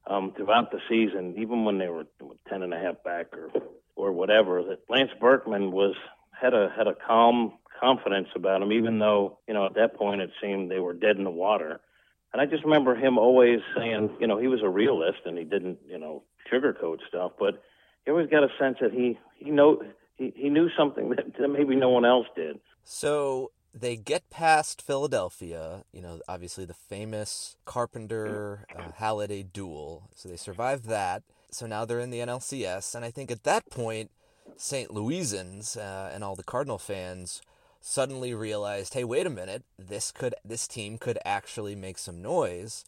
um, throughout the season, even when they were ten and a half back or or whatever, that Lance Berkman was had a had a calm confidence about him, even though you know at that point it seemed they were dead in the water. And I just remember him always saying, you know, he was a realist and he didn't, you know, sugarcoat stuff, but he always got a sense that he he know he, he knew something that, that maybe no one else did. So they get past Philadelphia, you know, obviously the famous Carpenter uh, Halladay duel. So they survive that. So now they're in the NLCS. And I think at that point, St. Louisans uh, and all the Cardinal fans suddenly realized, hey, wait a minute, this could this team could actually make some noise.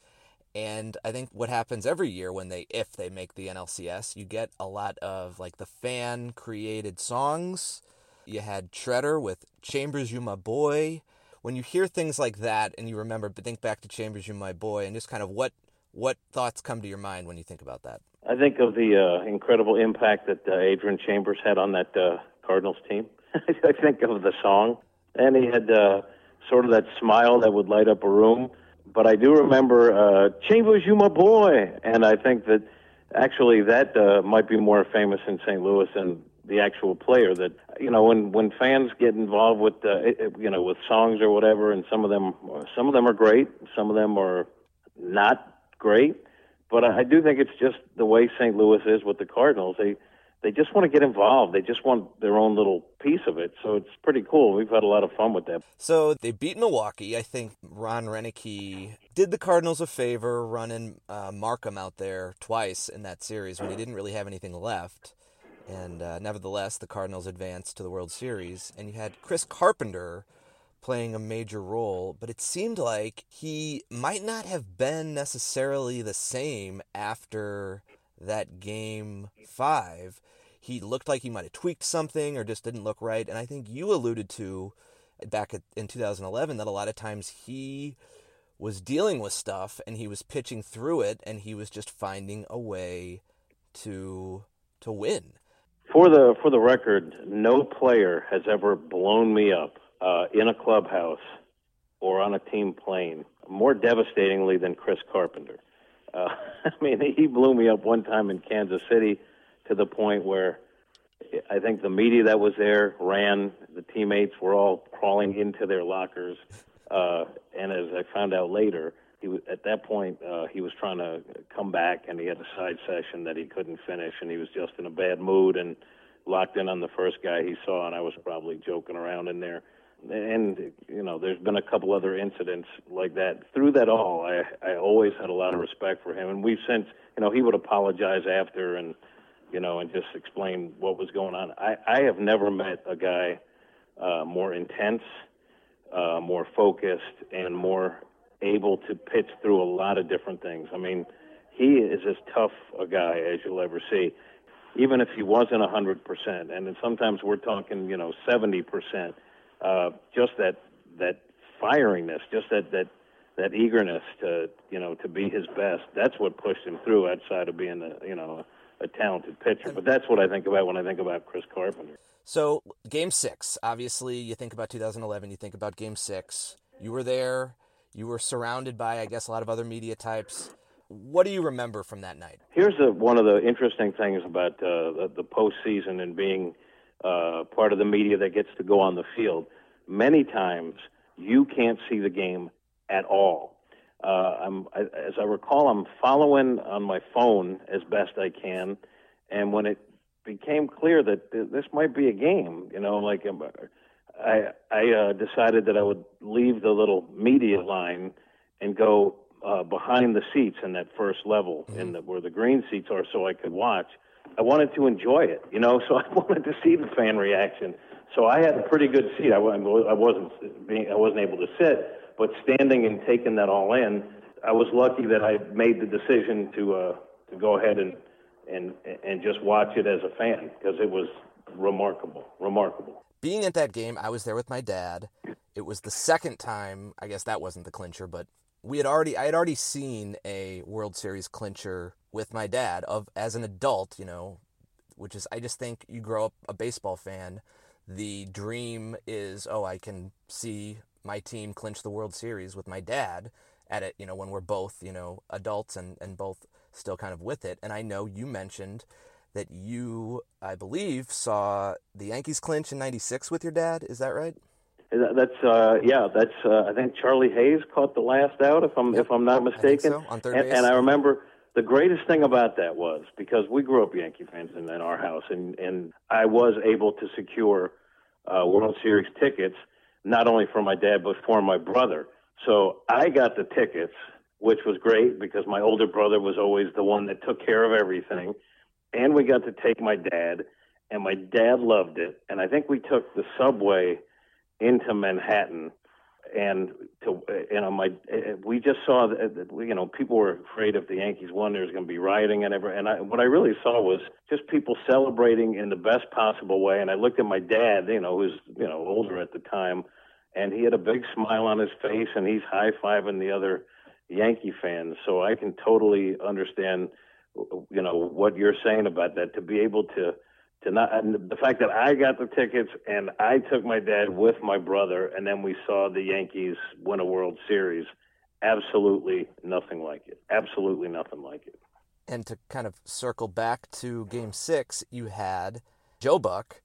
And I think what happens every year when they if they make the NLCS, you get a lot of like the fan created songs. You had Treader with Chambers You My Boy. When you hear things like that and you remember but think back to Chambers You My Boy and just kind of what what thoughts come to your mind when you think about that? I think of the uh, incredible impact that uh, Adron Chambers had on that uh, Cardinals team. I think of the song, and he had uh, sort of that smile that would light up a room. But I do remember uh, Chambers, you my boy, and I think that actually that uh, might be more famous in St. Louis than the actual player. That you know, when when fans get involved with uh, it- you know with songs or whatever, and some of them some of them are great, some of them are not great. But I I do think it's just the way St. Louis is with the Cardinals. They they just want to get involved. They just want their own little piece of it. So it's pretty cool. We've had a lot of fun with that. So they beat Milwaukee. I think Ron Roenicke did the Cardinals a favor running uh, Marcum out there twice in that series when he didn't really have anything left. And uh, nevertheless, the Cardinals advanced to the World Series. And you had Chris Carpenter playing a major role, but it seemed like he might not have been necessarily the same after that game five. He looked like he might have tweaked something or just didn't look right. And I think you alluded to back in 2011 that a lot of times he was dealing with stuff and he was pitching through it and he was just finding a way to to win. For the for the record, no player has ever blown me up uh, in a clubhouse or on a team plane more devastatingly than Chris Carpenter. Uh, I mean, he blew me up one time in Kansas City to the point where I think the media that was there ran. The teammates were all crawling into their lockers, uh, and as I found out later, he was, at that point uh, he was trying to come back, and he had a side session that he couldn't finish, and he was just in a bad mood, and locked in on the first guy he saw, and I was probably joking around in there. And you know, there's been a couple other incidents like that. Through that all, I I always had a lot of respect for him, and we've since you know he would apologize after and you know and just explain what was going on. I I have never met a guy uh, more intense, uh, more focused, and more able to pitch through a lot of different things. I mean, he is as tough a guy as you'll ever see, even if he wasn't a hundred percent. And then sometimes we're talking, you know, seventy percent. Uh, just that that firingness, just that that that eagerness to you know to be his best. That's what pushed him through outside of being a you know a talented pitcher. But that's what I think about when I think about Chris Carpenter. So, game six, obviously, you think about 2011, you think about game six. You were there, you were surrounded by, I guess, a lot of other media types. What do you remember from that night? Here's a, one of the interesting things about uh, the, the postseason and being uh, part of the media that gets to go on the field. Many times, you can't see the game at all. Uh, I'm, as I recall, I'm following on my phone as best I can, and when it became clear that th- this might be a game. You know, like um, I I uh, decided that I would leave the little media line and go uh, behind the seats in that first level, in the, where the green seats are, so I could watch. I wanted to enjoy it, you know, so I wanted to see the fan reaction. So I had a pretty good seat. I, I wasn't being, I wasn't able to sit, but standing and taking that all in, I was lucky that I made the decision to uh, to go ahead and and and just watch it as a fan because it was remarkable, remarkable. Being at that game, I was there with my dad. It was the second time, I guess that wasn't the clincher, but we had already I had already seen a World Series clincher with my dad of as an adult, you know, which is I just think you grow up a baseball fan, the dream is, oh, I can see my team clinch the World Series with my dad at it, you know, when we're both, you know, adults and, and both still kind of with it. And I know you mentioned that you, I believe, saw the Yankees clinch in 96 with your dad. Is that right? That's uh, yeah. That's uh, I think Charlie Hayes caught the last out, if I'm if I'm not mistaken. so, on third and, base. and I remember the greatest thing about that was because we grew up Yankee fans in, in our house, and and I was able to secure uh, World Series tickets not only for my dad but for my brother. So I got the tickets, which was great because my older brother was always the one that took care of everything, and we got to take my dad, and my dad loved it, and I think we took the subway into Manhattan, and to you know my we just saw that you know people were afraid if the Yankees won there was going to be rioting and ever and I, what I really saw was just people celebrating in the best possible way. And I looked at my dad, you know, who's you know older at the time, and he had a big smile on his face, and he's high fiving the other Yankee fans. So I can totally understand, you know, what you're saying about that. To be able to to not and the fact that I got the tickets and I took my dad with my brother, and then we saw the Yankees win a World Series. Absolutely nothing like it. Absolutely nothing like it. And to kind of circle back to game six, you had Joe Buck,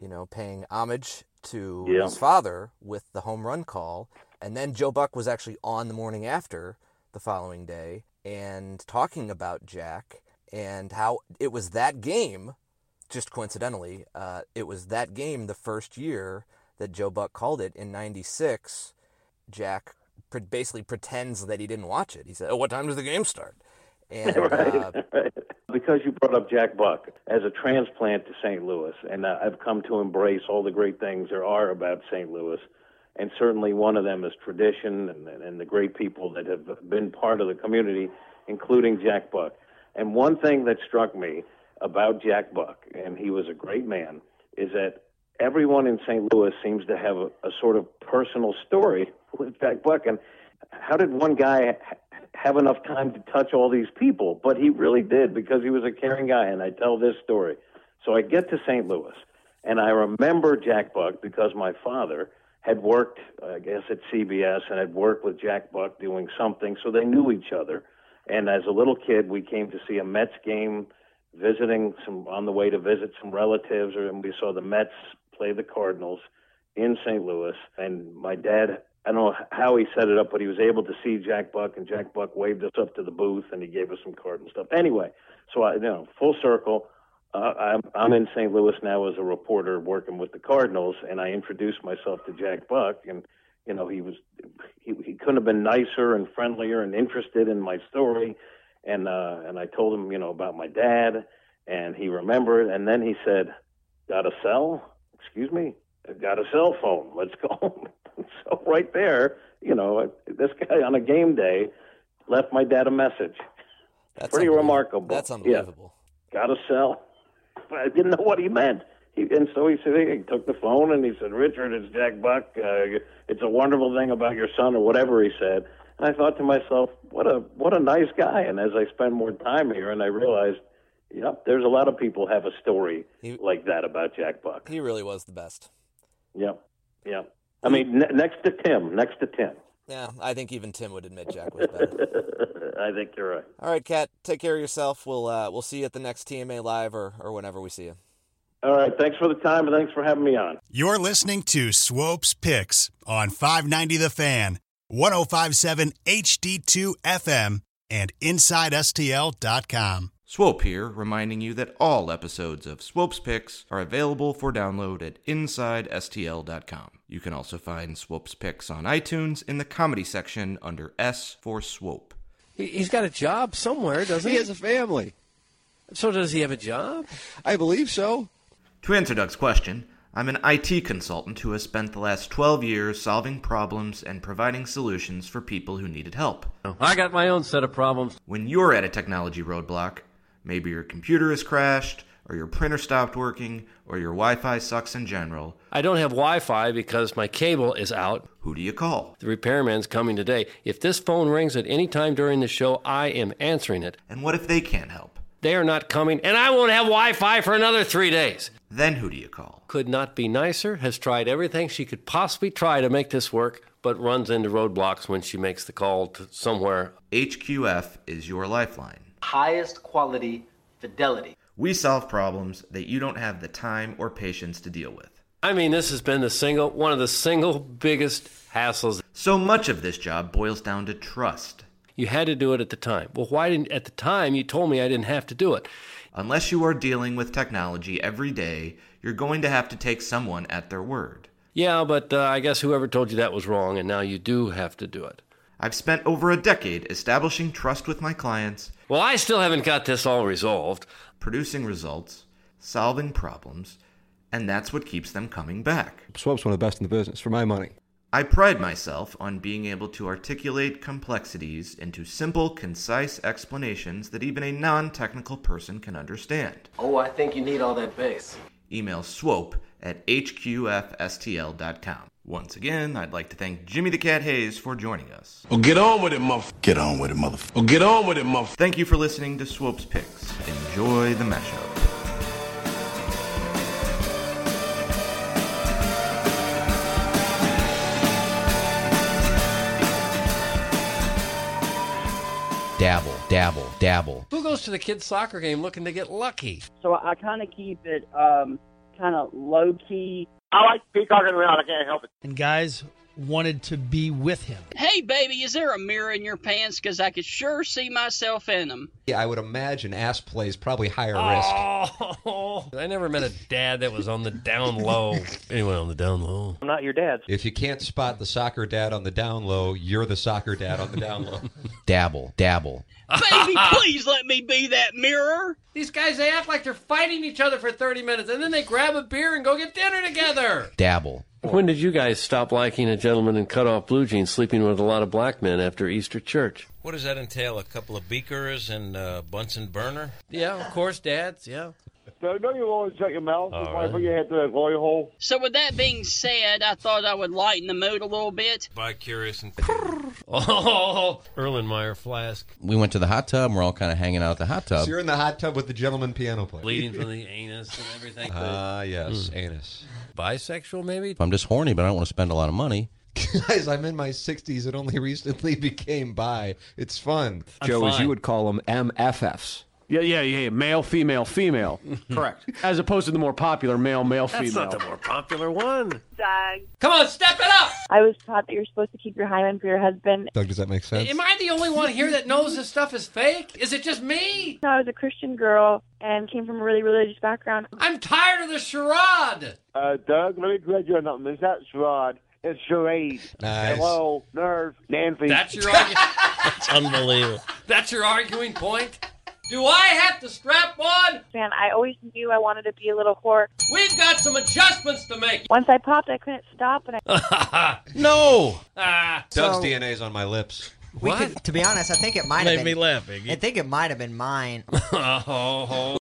you know, paying homage to Yeah. his father with the home run call. And then Joe Buck was actually on the morning after the following day and talking about Jack and how it was that game, just coincidentally, uh, it was that game the first year that Joe Buck called it in 96. Jack pre- basically pretends that he didn't watch it. He said, Oh, what time does the game start? And uh, right. Because you brought up Jack Buck as a transplant to St. Louis, and uh, I've come to embrace all the great things there are about St. Louis, and certainly one of them is tradition and, and the great people that have been part of the community, including Jack Buck. And one thing that struck me about Jack Buck, and he was a great man, is that everyone in St. Louis seems to have a, a sort of personal story with Jack Buck. And how did one guy have enough time to touch all these people? But he really did because he was a caring guy. And I tell this story. So I get to St. Louis, and I remember Jack Buck because my father had worked, I guess, at CBS and had worked with Jack Buck doing something, so they knew each other. And as a little kid, we came to see a Mets game, visiting some on the way to visit some relatives, and we saw the Mets play the Cardinals in St. Louis. And my dad, I don't know how he set it up, but he was able to see Jack Buck, and Jack Buck waved us up to the booth, and he gave us some card and stuff. Anyway, so I, you know, full circle. Uh, I'm, I'm in St. Louis now as a reporter working with the Cardinals, and I introduced myself to Jack Buck, and you know he was he, he couldn't have been nicer and friendlier and interested in my story, and uh, and I told him you know about my dad, and he remembered, and then he said, "Got a cell? Excuse me, I've got a cell phone. Let's go." so right there, you know, this guy on a game day left my dad a message. That's Pretty remarkable. That's Yeah. unbelievable. Got a cell. But I didn't know what he meant. He, and so he said, he took the phone and he said, Richard, it's Jack Buck. Uh, it's a wonderful thing about your son, or whatever he said. And I thought to myself, what a what a nice guy. And as I spend more time here, and I realized, yep, there's a lot of people have a story like that about Jack Buck. He really was the best. Yep, yep. I mean, ne- next to Tim, next to Tim. Yeah, I think even Tim would admit Jack was better. I think you're right. All right, Kat, take care of yourself. We'll uh, we'll see you at the next TMA live or, or whenever we see you. All right, thanks for the time and thanks for having me on. You're listening to Swopes Picks on 590 The Fan, 1057 HD2 FM, and InsideSTL.com. Swope here, reminding you that all episodes of Swope's Picks are available for download at InsideSTL.com. You can also find Swope's Picks on iTunes in the comedy section under S for Swope. He, he's got a job somewhere, doesn't he? He has a family. So does he have a job? I believe so. To answer Doug's question, I'm an IT consultant who has spent the last 12 years solving problems and providing solutions for people who needed help. I got my own set of problems. When you're at a technology roadblock, maybe your computer has crashed, or your printer stopped working, or your Wi Fi sucks in general, I don't have Wi-Fi because my cable is out. who do you call? The repairman's coming today. If this phone rings at any time during the show, I am answering it. And what if they can't help? They are not coming, and I won't have Wi-Fi for another three days. Then who do you call? Could not be nicer. Has tried everything she could possibly try to make this work, but runs into roadblocks when she makes the call to somewhere. HQF is your lifeline. Highest quality fidelity. We solve problems that you don't have the time or patience to deal with. I mean, this has been the single one of the single biggest hassles. So much of this job boils down to trust. You had to do it at the time. Well, why didn't at the time you told me I didn't have to do it? Unless you are dealing with technology every day, you're going to have to take someone at their word. Yeah, but uh, I guess whoever told you that was wrong, and now you do have to do it. I've spent over a decade establishing trust with my clients, Well, I still haven't got this all resolved. Producing results, solving problems, and that's what keeps them coming back. Swope's one of the best in the business, for my money. I pride myself on being able to articulate complexities into simple, concise explanations that even a non technical person can understand. Oh, I think you need all that bass. Email swope at hqfstl.com. Once again, I'd like to thank Jimmy the Cat Hayes for joining us. Oh, get on with it, motherfucker. Get on with it, motherfucker. Oh, get on with it, motherfucker. Thank you for listening to Swope's Picks. Enjoy the mashup. Dabble, dabble, dabble. Who goes to the kids' soccer game looking to get lucky? So I kind of keep it um, kind of low key. I like peacocking around. I can't help it. And guys wanted to be with him. Hey, baby, is there a mirror in your pants? Because I could sure see myself in them. Yeah, I would imagine ass play is probably higher risk. Oh, I never met a dad that was on the down low. anyway, on the down low. I'm not your dad. If you can't spot the soccer dad on the down low, you're the soccer dad on the down low. Dabble, dabble. Baby, please let me be that mirror. These guys, they act like they're fighting each other for 30 minutes, and then they grab a beer and go get dinner together. Dabble. When did you guys stop liking a gentleman in cut-off blue jeans sleeping with a lot of black men after Easter church? What does that entail? A couple of beakers and a Bunsen burner? Yeah, of course, dads. Yeah. So don't you always check your mouth All before I right. put your head through that glory hole? So, with that being said, I thought I would lighten the mood a little bit. By curious and Oh, Erlenmeyer flask. We went to the hot tub. We're all kind of hanging out at the hot tub. So you're in the hot tub with the gentleman piano player. Bleeding from the anus and everything. Ah, yes, Hmm. anus. Bisexual, maybe? I'm just horny, but I don't want to spend a lot of money. Guys, I'm in my 60s and only recently became bi. It's fun. I'm Joe, as you would call them MFFs. Yeah, yeah, yeah. Male, female, female. Correct. As opposed to the more popular male, male, female. That's female. not the more popular one. Doug. Come on, step it up. I was taught that you're supposed to keep your hymen for your husband. Doug, does that make sense? Am I the only one here that knows this stuff is fake? Is it just me? No, I was a Christian girl and came from a really religious background. I'm tired of the charade. Uh, Doug, let me correct you on something. It's not charade. It's charade. Nice. Hello, nerve, Nancy. That's your argument. That's unbelievable. That's your arguing point. Do I have to strap on? Man, I always knew I wanted to be a little whore. We've got some adjustments to make. Once I popped, I couldn't stop, and I. no. Ah. Doug's So- DNA's on my lips. We could, to be honest, I think it might Made have been. me laugh, Iggy. I think it might have been mine. oh,